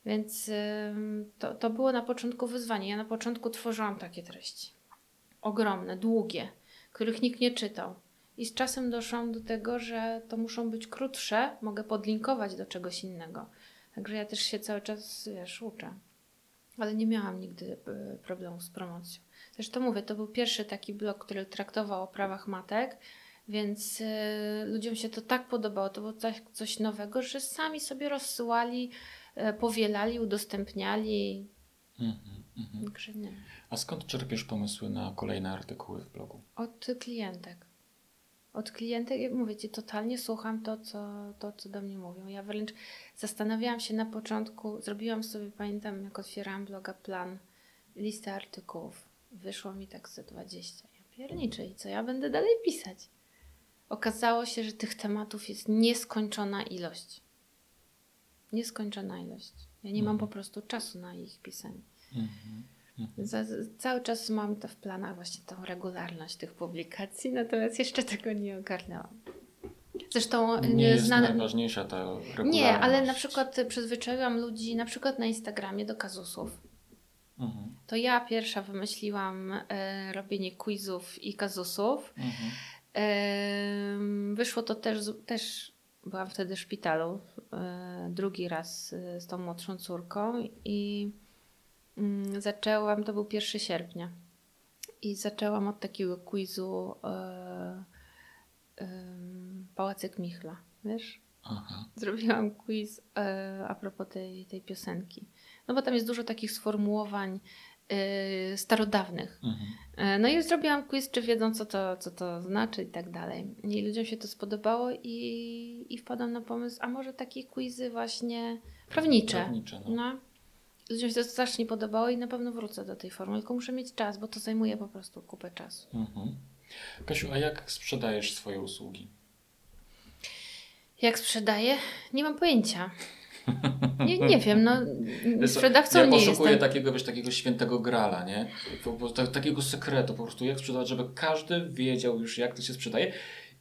D: Więc to, to było na początku wyzwanie. Ja na początku tworzyłam takie treści. Ogromne, długie, których nikt nie czytał. I z czasem doszłam do tego, że to muszą być krótsze, mogę podlinkować do czegoś innego. Także ja też się cały czas, wiesz, uczę. Ale nie miałam nigdy e, problemu z promocją. Zresztą mówię, to był pierwszy taki blog, który traktował o prawach matek, więc e, ludziom się to tak podobało, to było coś nowego, że sami sobie rozsyłali, powielali, udostępniali. Także nie.
B: A skąd czerpiesz pomysły na kolejne artykuły w blogu?
D: Od klientek. Od klientek, jak mówię Ci, totalnie słucham to co, to, co do mnie mówią. Ja wręcz zastanawiałam się na początku, zrobiłam sobie, pamiętam, jak otwierałam bloga plan, listę artykułów. Wyszło mi tak ze 20. Ja pierniczę i co ja będę dalej pisać? Okazało się, że tych tematów jest nieskończona ilość. Nieskończona ilość. Ja nie mam po prostu czasu na ich pisanie. Za, za- cały czas mam to w planach, właśnie tą regularność tych publikacji, natomiast jeszcze tego nie ogarnęłam. Zresztą
B: Nie jest
D: znane-
B: najważniejsza ta regularność.
D: Nie, ale na przykład przyzwyczaiłam ludzi, na przykład na Instagramie do kazusów.
B: Mhm.
D: To ja pierwsza wymyśliłam e, robienie quizów i kazusów.
B: Mhm.
D: Em, Wyszło to też, też byłam wtedy w szpitalu, e, drugi raz e, z tą młodszą córką i mm, zaczęłam, to był 1 sierpnia i zaczęłam od takiego quizu e, Pałacyk Michla, wiesz?
B: Aha.
D: Zrobiłam quiz a propos tej, tej piosenki. No bo tam jest dużo takich sformułowań starodawnych.
B: Mhm.
D: E, No i zrobiłam quiz, czy wiedzą, co to, co to znaczy i tak dalej. I ludziom się to spodobało i, i wpadłam na pomysł, a może takie quizy właśnie prawnicze.
B: Prawnicze, no.
D: No. Ludziom się to strasznie podobało i na pewno wrócę do tej formy, tylko muszę mieć czas, bo to zajmuje po prostu kupę czasu.
B: Mhm. Kasiu, a jak sprzedajesz swoje usługi?
D: Jak sprzedaję? Nie mam pojęcia. Nie, nie wiem, no sprzedawcą
B: ja
D: nie
B: poszukuję
D: jestem.
B: takiego, wiesz, takiego świętego grala, nie? Tak, takiego sekretu po prostu, jak sprzedawać, żeby każdy wiedział już, jak to się sprzedaje.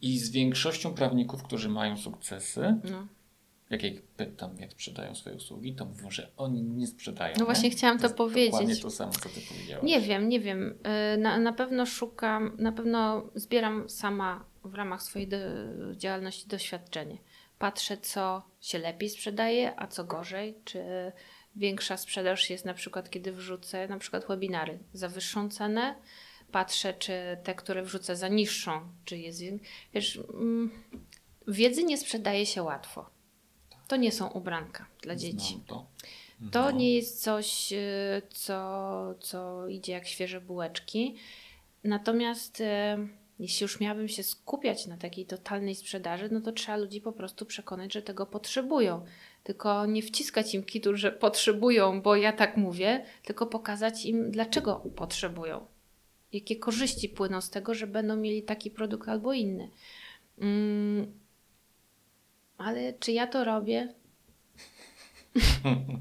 B: I z większością prawników, którzy mają sukcesy,
D: No.
B: jak ich pytam, jak sprzedają swoje usługi, to mówią, że oni nie sprzedają.
D: No właśnie
B: nie?
D: chciałam to
B: Dokładnie
D: powiedzieć.
B: to samo, co ty powiedziałaś.
D: Nie wiem, nie wiem. Y, Na, na pewno szukam, na pewno zbieram sama w ramach swojej do, działalności doświadczenie. Patrzę, co się lepiej sprzedaje, a co gorzej. Czy większa sprzedaż jest na przykład, kiedy wrzucę na przykład webinary za wyższą cenę. Patrzę, czy te, które wrzucę za niższą, czy jest. Wiesz, mm, wiedzy nie sprzedaje się łatwo. To nie są ubranka dla dzieci.
B: To.
D: To
B: No.
D: nie jest coś, y, co, co idzie jak świeże bułeczki. Natomiast y, jeśli już miałabym się skupiać na takiej totalnej sprzedaży, no to trzeba ludzi po prostu przekonać, że tego potrzebują. Tylko nie wciskać im kitu, że potrzebują, bo ja tak mówię, tylko pokazać im, dlaczego potrzebują. Jakie korzyści płyną z tego, że będą mieli taki produkt albo inny. Mm, ale czy ja to robię?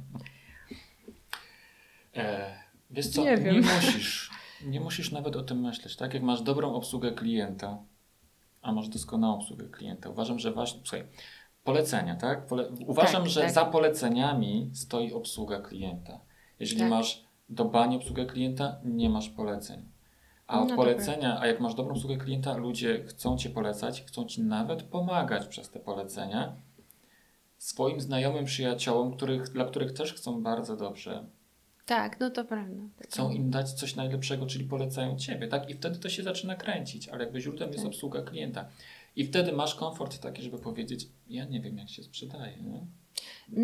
B: E, wiesz co,
C: Nie
B: nie, musisz. Nie musisz nawet o tym myśleć, tak? Jak masz dobrą obsługę klienta, a masz doskonałą obsługę klienta, uważam, że ważne. Słuchaj, polecenia, tak? Pole, uważam,
D: Tak,
B: że
D: tak.
B: za poleceniami stoi obsługa klienta. Jeżeli
D: Tak.
B: masz dbanie obsługę klienta, nie masz poleceń. A od
D: No
B: polecenia, a jak masz dobrą obsługę klienta, ludzie chcą cię polecać, chcą ci nawet pomagać przez te polecenia swoim znajomym, przyjaciołom, których, dla których też chcą bardzo dobrze.
D: Tak, no to prawda.
B: Chcą im dać coś najlepszego, czyli polecają ciebie, tak? I wtedy to się zaczyna kręcić, ale jakby źródłem jest
D: Tak.
B: obsługa klienta. I wtedy masz komfort taki, żeby powiedzieć, ja nie wiem, jak się sprzedaje, nie?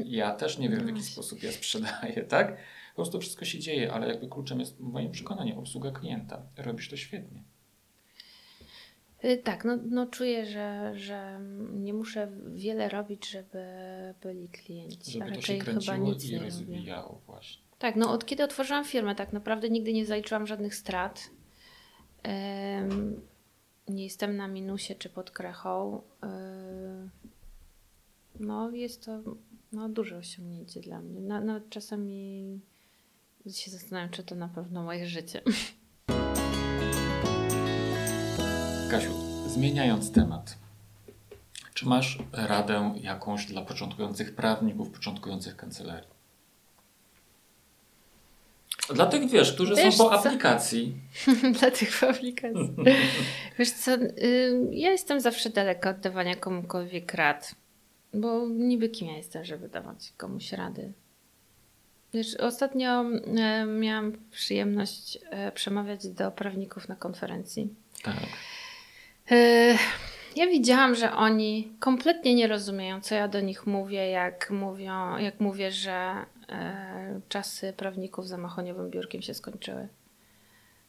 B: Ja też nie wiem, w jaki sposób ja sprzedaję, tak? Po prostu wszystko się dzieje, ale jakby kluczem jest, w moim przekonaniu, obsługa klienta. Robisz to świetnie.
D: Y, Tak, no, no czuję, że, że nie muszę wiele robić, żeby byli klienci.
B: Żeby to się kręciło i
D: robię.
B: rozwijało właśnie.
D: Tak, no od kiedy otworzyłam firmę, tak naprawdę nigdy nie zaliczyłam żadnych strat. Nie jestem na minusie czy pod krechą. No jest to no, duże osiągnięcie dla mnie. Na, nawet czasami się zastanawiam, czy to na pewno moje życie.
B: Kasiu, zmieniając temat, czy masz radę jakąś dla początkujących prawników, początkujących kancelarii? Dla tych, wiesz, którzy
D: Wiesz
B: są po
D: co?
B: aplikacji.
D: dla tych aplikacji. Wiesz co, ja jestem zawsze daleka od dawania komukolwiek rad, bo niby kim ja jestem, żeby dawać komuś rady. Wiesz, ostatnio miałam przyjemność e, przemawiać do prawników na konferencji.
B: Tak.
D: E, Ja widziałam, że oni kompletnie nie rozumieją, co ja do nich mówię, jak mówią, jak mówię, że czasy prawników za machoniowym biurkiem się skończyły.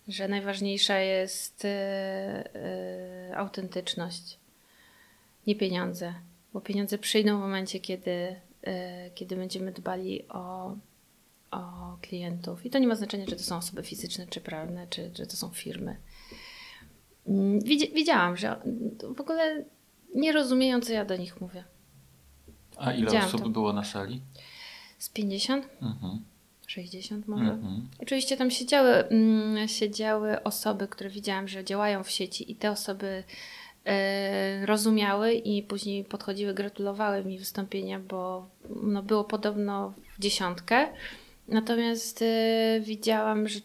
D: że najważniejsza jest y, y, autentyczność, nie pieniądze, bo pieniądze przyjdą w momencie, kiedy, kiedy będziemy dbali o, o klientów. I to nie ma znaczenia, czy to są osoby fizyczne, czy prawne, czy, czy to są firmy. Mm, widzi- Widziałam, że w ogóle nie rozumieją, co ja do nich mówię.
B: A ile
D: Widziałam
B: osób
D: to.
B: było na sali?
D: Z 50,
B: Mhm.
D: 60 może.
B: Mhm.
D: Oczywiście tam siedziały, mm, siedziały osoby, które widziałam, że działają w sieci i te osoby e, rozumiały i później podchodziły, gratulowały mi wystąpienia, bo no, było podobno w dziesiątkę. Natomiast e, widziałam, że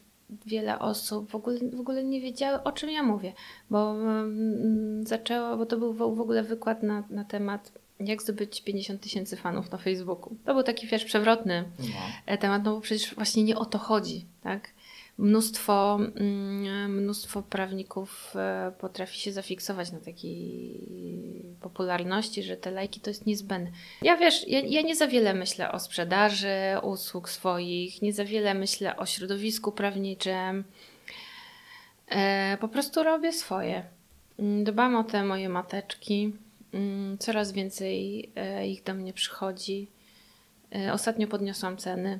D: wiele osób w ogóle, w ogóle nie wiedziały, o czym ja mówię, bo mm, zaczęło, bo to był w w ogóle wykład na, na temat jak zdobyć 50 tysięcy fanów na Facebooku. To był taki, wiesz, przewrotny
B: No.
D: e, temat, no bo przecież właśnie nie o to chodzi, tak? Mnóstwo, mm, mnóstwo prawników e, potrafi się zafiksować na takiej popularności, że te lajki to jest niezbędne. Ja wiesz, ja, ja nie za wiele myślę o sprzedaży usług swoich, nie za wiele myślę o środowisku prawniczym. E, po prostu robię swoje. Mm, Dbam o te moje mateczki. Mm, Coraz więcej e, ich do mnie przychodzi. E, Ostatnio podniosłam ceny.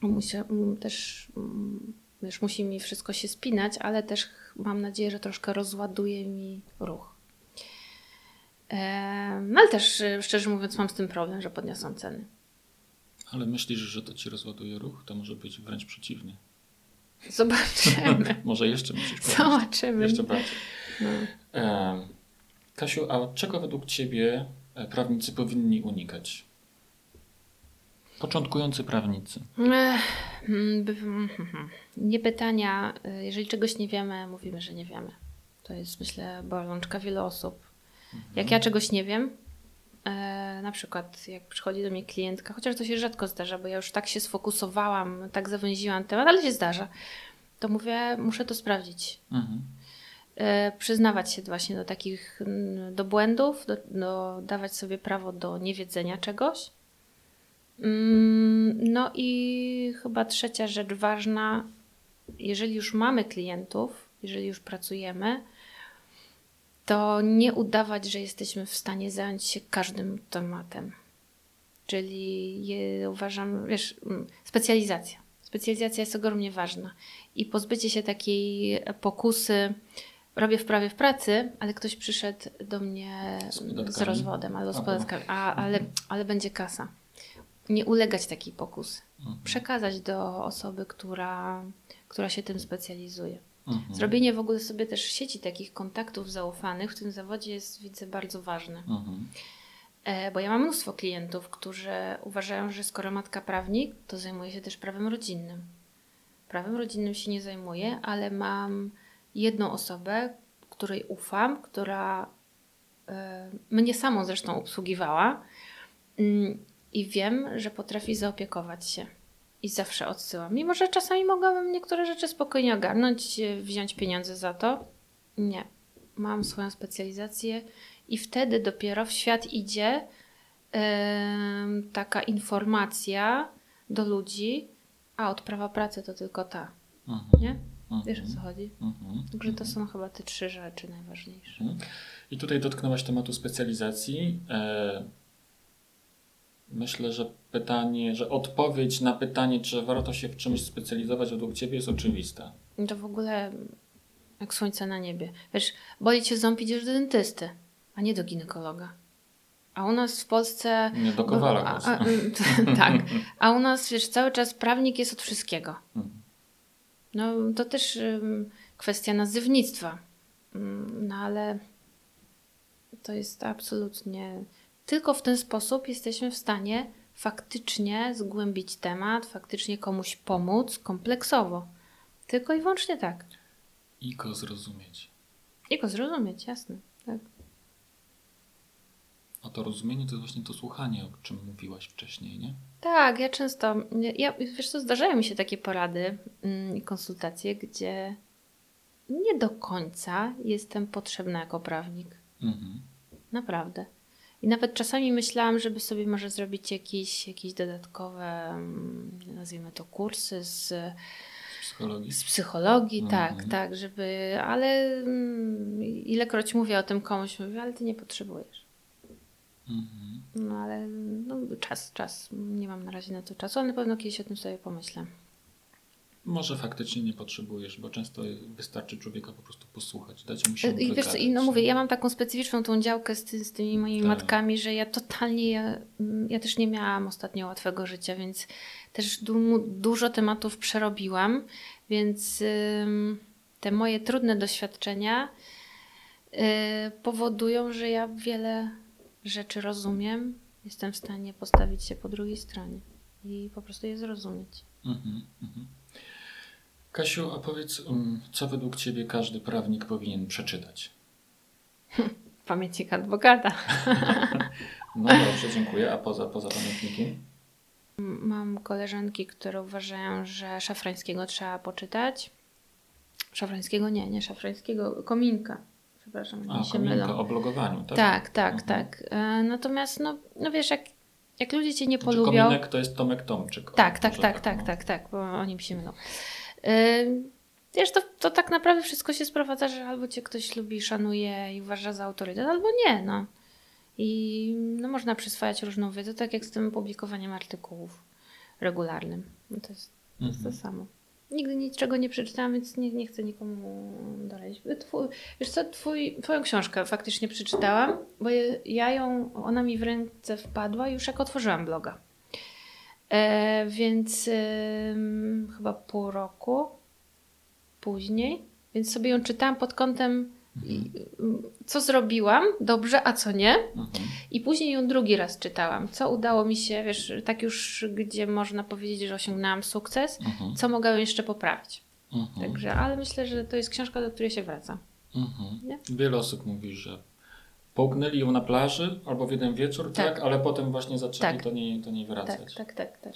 D: Musia, m, też mm, wiesz, musi mi wszystko się spinać, ale też mam nadzieję, że troszkę rozładuje mi ruch. E, No ale też, szczerze mówiąc, mam z tym problem, że podniosłam ceny.
B: Ale myślisz, że to ci rozładuje ruch? To może być wręcz przeciwnie.
D: Zobaczymy.
B: Może jeszcze musisz.
D: Zobaczymy.
B: Jeszcze bardziej.
D: No.
B: Kasiu, a czego według Ciebie e, prawnicy powinni unikać? Początkujący prawnicy.
D: Ech, mm, by- mm, hmm. Nie pytania. y, Jeżeli czegoś nie wiemy, mówimy, że nie wiemy. To jest, myślę, bolączka wielu osób. Jak ja czegoś nie wiem, e, na przykład jak przychodzi do mnie klientka, chociaż to się rzadko zdarza, bo ja już tak się sfokusowałam, tak zawęziłam temat, ale się zdarza, to mówię, muszę to sprawdzić.
B: Mhm.
D: E, przyznawać się właśnie do takich, do błędów, do, do dawać sobie prawo do niewiedzenia czegoś. Mm, No i chyba trzecia rzecz ważna, jeżeli już mamy klientów, jeżeli już pracujemy, to nie udawać, że jesteśmy w stanie zająć się każdym tematem. Czyli je, uważam, wiesz, mm, specjalizacja. Specjalizacja jest ogromnie ważna i pozbycie się takiej pokusy, robię wprawie w pracy, ale ktoś przyszedł do mnie
B: Z
D: z, rozwodem albo z podatkami, a, ale, ale będzie kasa. Nie ulegać takiej pokusy.
B: Mhm.
D: Przekazać do osoby, która, która się tym specjalizuje.
B: Mhm.
D: Zrobienie w ogóle sobie też sieci takich kontaktów zaufanych w tym zawodzie jest, widzę, bardzo ważne.
B: Mhm.
D: E, Bo ja mam mnóstwo klientów, którzy uważają, że skoro matka prawnik, to zajmuje się też prawem rodzinnym. Prawem rodzinnym się nie zajmuję, ale mam jedną osobę, której ufam, która e, mnie samą zresztą obsługiwała mm, i wiem, że potrafi zaopiekować się. I zawsze odsyłam. Mimo, że czasami mogłabym niektóre rzeczy spokojnie ogarnąć, e, wziąć pieniądze za to. Nie. Mam swoją specjalizację i wtedy dopiero w świat idzie em, taka informacja do ludzi, a od prawa pracy to tylko ta,
B: Mhm.
D: nie?
B: Mhm.
D: Wiesz o co chodzi?
B: Mhm.
D: Także to są chyba te trzy rzeczy najważniejsze.
B: Mhm. I tutaj dotknęłaś tematu specjalizacji. E, Myślę, że pytanie, że odpowiedź na pytanie, czy warto się w czymś specjalizować według Ciebie jest oczywista.
D: To w ogóle jak słońce na niebie. Wiesz, boli cię ząb, idziesz do dentysty, a nie do ginekologa. A u nas w Polsce...
B: Nie do kowala.
D: a,
B: głos.
D: a, tak. A u nas, wiesz, cały czas prawnik jest od wszystkiego.
B: Mhm.
D: No to też kwestia nazywnictwa. Ym, No ale to jest absolutnie. Tylko w ten sposób jesteśmy w stanie faktycznie zgłębić temat, faktycznie komuś pomóc kompleksowo. Tylko i wyłącznie tak.
B: I go zrozumieć.
D: I go zrozumieć, jasne. Tak.
B: A to rozumienie to jest właśnie to słuchanie, o czym mówiłaś wcześniej, nie?
D: Tak, ja często, ja, wiesz co, zdarzają mi się takie porady mm, i konsultacje, gdzie nie do końca jestem potrzebna jako prawnik.
B: Mhm.
D: Naprawdę. I nawet czasami myślałam, żeby sobie może zrobić jakieś, jakieś dodatkowe, mm, nazwijmy to, kursy z,
B: psychologii.
D: Z psychologii,
B: Mhm.
D: tak, tak, żeby, ale mm, ilekroć mówię o tym komuś, mówię, ale ty nie potrzebujesz.
B: Mhm.
D: No ale no, czas, czas. Nie mam na razie na to czasu, ale na pewno kiedyś o tym sobie pomyślę.
B: Może faktycznie nie potrzebujesz, bo często wystarczy człowieka po prostu posłuchać, dać mu się
D: I wiesz co, i no mówię, ja mam taką specyficzną tą działkę z, ty, z tymi moimi
B: Tak.
D: matkami, że ja totalnie, ja, ja też nie miałam ostatnio łatwego życia, więc też du, dużo tematów przerobiłam, więc ym, te moje trudne doświadczenia y, powodują, że ja wiele rzeczy rozumiem, jestem w stanie postawić się po drugiej stronie i po prostu je zrozumieć.
B: Mhm, mhm. Kasiu, a powiedz, um, co według Ciebie każdy prawnik powinien przeczytać?
D: Pamiętnik adwokata.
B: No dobrze, dziękuję. A poza, poza pamiętnikiem?
D: Mam koleżanki, które uważają, że Szafrańskiego trzeba poczytać. Szafrańskiego nie, nie Szafrańskiego, Kominka. Przepraszam,
B: A,
D: się mylą.
B: o blogowaniu, tak?
D: Tak, tak,
B: Mhm.
D: tak. E, Natomiast, no, no wiesz, jak, jak ludzie cię nie
B: Znaczy,
D: polubią...
B: kominek to jest Tomek Tomczyk.
D: Tak, tak,
B: może
D: tak, tak,
B: no.
D: tak, tak, bo oni mi się mylą. E, Wiesz, to, to tak naprawdę wszystko się sprowadza, że albo cię ktoś lubi, szanuje i uważa za autorytet, albo nie, no. I no, można przyswajać różną wiedzę, tak jak z tym publikowaniem artykułów regularnym. No to jest to, jest to
B: Mhm.
D: samo. Nigdy niczego nie przeczytałam, więc nie, nie chcę nikomu doleć. Twój, wiesz co, twój, twoją książkę faktycznie przeczytałam, bo ja ją, ona mi w ręce wpadła już jak otworzyłam bloga. E, więc ym, chyba pół roku później, więc sobie ją czytałam pod kątem co zrobiłam dobrze, a co nie.
B: Mhm.
D: I później ją drugi raz czytałam. Co udało mi się, wiesz, tak już, gdzie można powiedzieć, że osiągnęłam sukces,
B: Mhm.
D: co mogę jeszcze poprawić.
B: Mhm.
D: Także, ale myślę, że to jest książka, do której się wraca.
B: Mhm. Wiele osób mówi, że połknęli ją na plaży albo w jeden wieczór, tak,
D: Tak.
B: ale potem właśnie zaczęli
D: Tak.
B: do, niej, do niej wracać.
D: Tak, tak, tak, tak.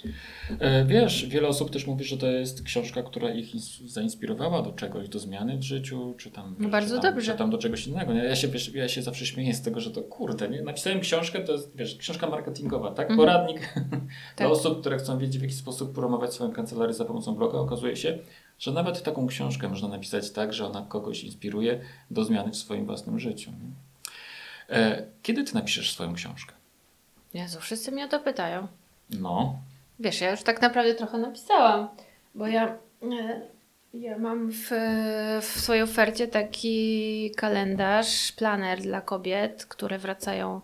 B: E, Wiesz, wiele osób też mówi, że to jest książka, która ich ins- zainspirowała do czegoś, do zmiany w życiu, czy tam,
D: No bardzo
B: czy tam,
D: dobrze.
B: Czy tam do czegoś innego. Ja się, wiesz, ja się zawsze śmieję z tego, że to kurde, nie? napisałem książkę, to jest wiesz, książka marketingowa, tak?
D: Mhm.
B: Poradnik dla
D: Tak.
B: osób, które chcą wiedzieć, w jaki sposób promować swoją kancelarię za pomocą bloga. Okazuje się, że nawet taką książkę można napisać tak, że ona kogoś inspiruje do zmiany w swoim własnym życiu. Nie? E, Kiedy ty napiszesz swoją książkę?
D: Jezu, wszyscy mnie o to pytają.
B: No,
D: Wiesz, ja już tak naprawdę trochę napisałam, bo ja, e, ja mam w, w swojej ofercie taki kalendarz, planer dla kobiet, które wracają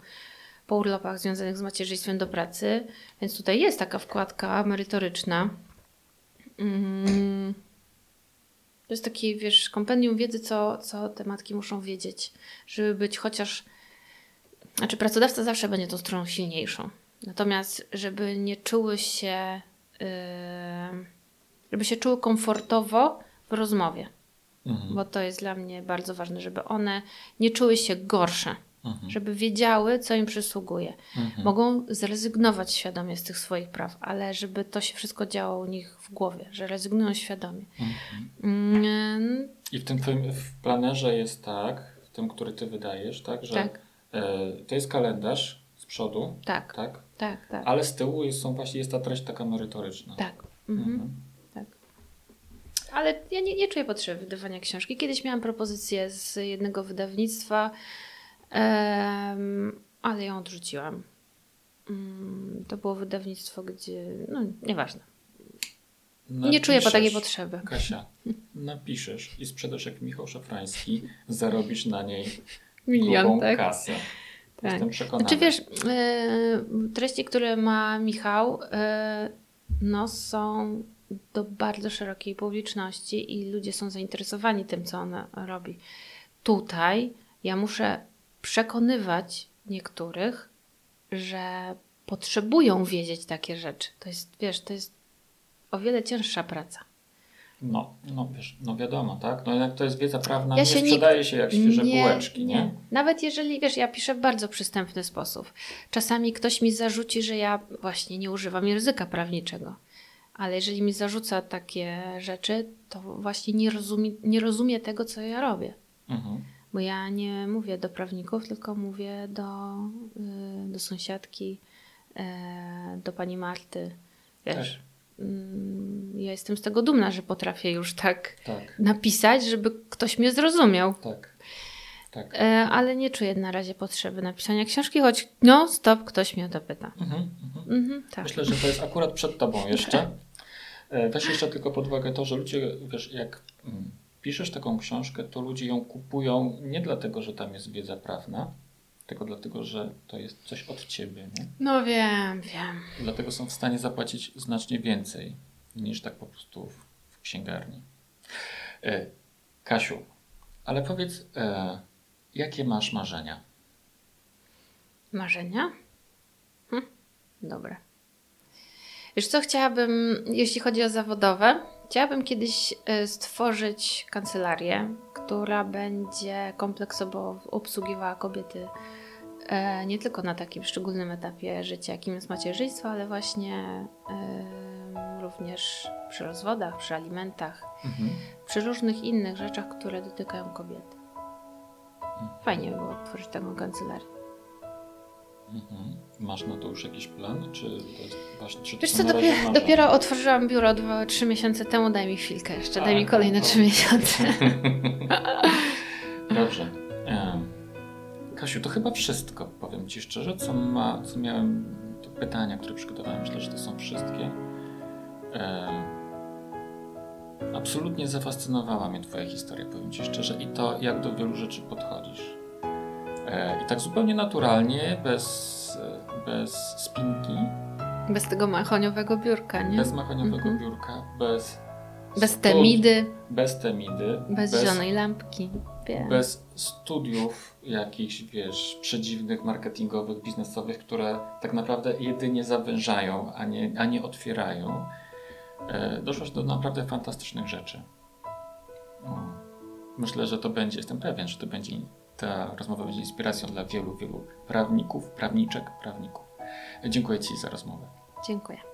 D: po urlopach związanych z macierzyństwem do pracy, więc tutaj jest taka wkładka merytoryczna. Mm. To jest taki, wiesz, kompendium wiedzy, co, co te matki muszą wiedzieć, żeby być chociaż znaczy, pracodawca zawsze będzie tą stroną silniejszą. Natomiast, żeby nie czuły się, yy, żeby się czuły komfortowo w rozmowie,
B: mhm.
D: bo to jest dla mnie bardzo ważne, żeby one nie czuły się gorsze,
B: Mhm.
D: żeby wiedziały, co im przysługuje.
B: Mhm.
D: Mogą zrezygnować świadomie z tych swoich praw, ale żeby to się wszystko działo u nich w głowie, że rezygnują świadomie. Mm,
B: I w tym twoim w planerze jest tak, w tym, który ty wydajesz, tak, że
D: tak,
B: to jest kalendarz z przodu,
D: tak,
B: tak,
D: tak, tak,
B: ale z tyłu jest, są właśnie, jest ta treść taka merytoryczna.
D: tak. Mhm.
B: Mhm.
D: Tak. Ale ja nie, nie czuję potrzeby wydawania książki. Kiedyś miałam propozycję z jednego wydawnictwa, em, ale ją odrzuciłam. Mm, To było wydawnictwo, gdzie. No, nieważne. Nie czuję po takiej
B: Napiszesz,
D: potrzeby.
B: Kasia, napiszesz i sprzedasz jak Michał Szafrański, zarobisz na niej
D: Milion,
B: grubą
D: tak?
B: kasę.
D: Tak.
B: Jestem przekonany.
D: Znaczy wiesz, e, treści, które ma Michał, e, no są do bardzo szerokiej publiczności i ludzie są zainteresowani tym, co on robi. Tutaj ja muszę przekonywać niektórych, że potrzebują wiedzieć takie rzeczy. To jest, wiesz, to jest o wiele cięższa praca.
B: No, no wiesz, no wiadomo, tak? No jednak to jest wiedza prawna,
D: Ja
B: nie
D: się nie-
B: sprzedaje się jak świeże bułeczki, nie?
D: Nawet jeżeli, wiesz, ja piszę w bardzo przystępny sposób. Czasami ktoś mi zarzuci, że ja właśnie nie używam języka prawniczego. Ale jeżeli mi zarzuca takie rzeczy, to właśnie nie rozumie, nie rozumie tego, co ja robię.
B: Mhm.
D: Bo ja nie mówię do prawników, tylko mówię do, y, do sąsiadki, e, do pani Marty. Wiesz, mm, ja jestem z tego dumna, że potrafię już tak
B: Tak,
D: napisać, żeby ktoś mnie zrozumiał.
B: tak. Tak.
D: E, ale nie czuję na razie potrzeby napisania książki, choć no stop, ktoś mnie o to pyta.
B: Mhm, mhm.
D: Mhm, tak.
B: Myślę, że to jest akurat przed tobą jeszcze. E, Weź jeszcze tylko pod uwagę to, że ludzie, wiesz, jak mm, piszesz taką książkę, to ludzie ją kupują nie dlatego, że tam jest wiedza prawna, tylko dlatego, że to jest coś od ciebie. Nie?
D: No wiem, wiem.
B: I dlatego są w stanie zapłacić znacznie więcej niż tak po prostu w, księgarni. E, Kasiu, ale powiedz, e, jakie masz marzenia?
D: Marzenia? Hm, dobre. Wiesz co, chciałabym, jeśli chodzi o zawodowe, chciałabym kiedyś e, stworzyć kancelarię, która będzie kompleksowo obsługiwała kobiety nie tylko na takim szczególnym etapie życia, jakim jest macierzyństwo, ale właśnie e, również przy rozwodach, przy alimentach,
B: Mhm.
D: przy różnych innych rzeczach, które dotykają kobiety. Fajnie by było tworzyć taką kancelarię.
B: Mhm. Masz na to już jakiś plan? Czy to jest właśnie, czy
D: Wiesz co, dopiero, dopiero otworzyłam biuro dwa, trzy miesiące temu, daj mi chwilkę jeszcze, daj
B: A,
D: mi kolejne
B: no.
D: trzy miesiące.
B: Dobrze. Kasiu, to chyba wszystko, powiem Ci szczerze, co, ma, co miałem, te pytania, które przygotowałem, myślę, że to są wszystkie. Em, Absolutnie zafascynowała mnie Twoja historia, powiem Ci szczerze, i to, jak do wielu rzeczy podchodzisz. E, I tak zupełnie naturalnie, bez, e, bez spinki,
D: Bez tego machoniowego biurka, nie?
B: bez machoniowego
D: Mhm.
B: biurka, bez
D: Bez temidy,
B: bez temidy,
D: bez zielonej lampki. Wiem.
B: bez studiów jakichś, wiesz, przedziwnych, marketingowych, biznesowych, które tak naprawdę jedynie zawężają, a nie, a nie otwierają, e, doszłaś do naprawdę fantastycznych rzeczy. Myślę, że to będzie, jestem pewien, że to będzie, ta rozmowa będzie inspiracją dla wielu, wielu prawników, prawniczek, prawników. Dziękuję Ci za rozmowę.
D: Dziękuję.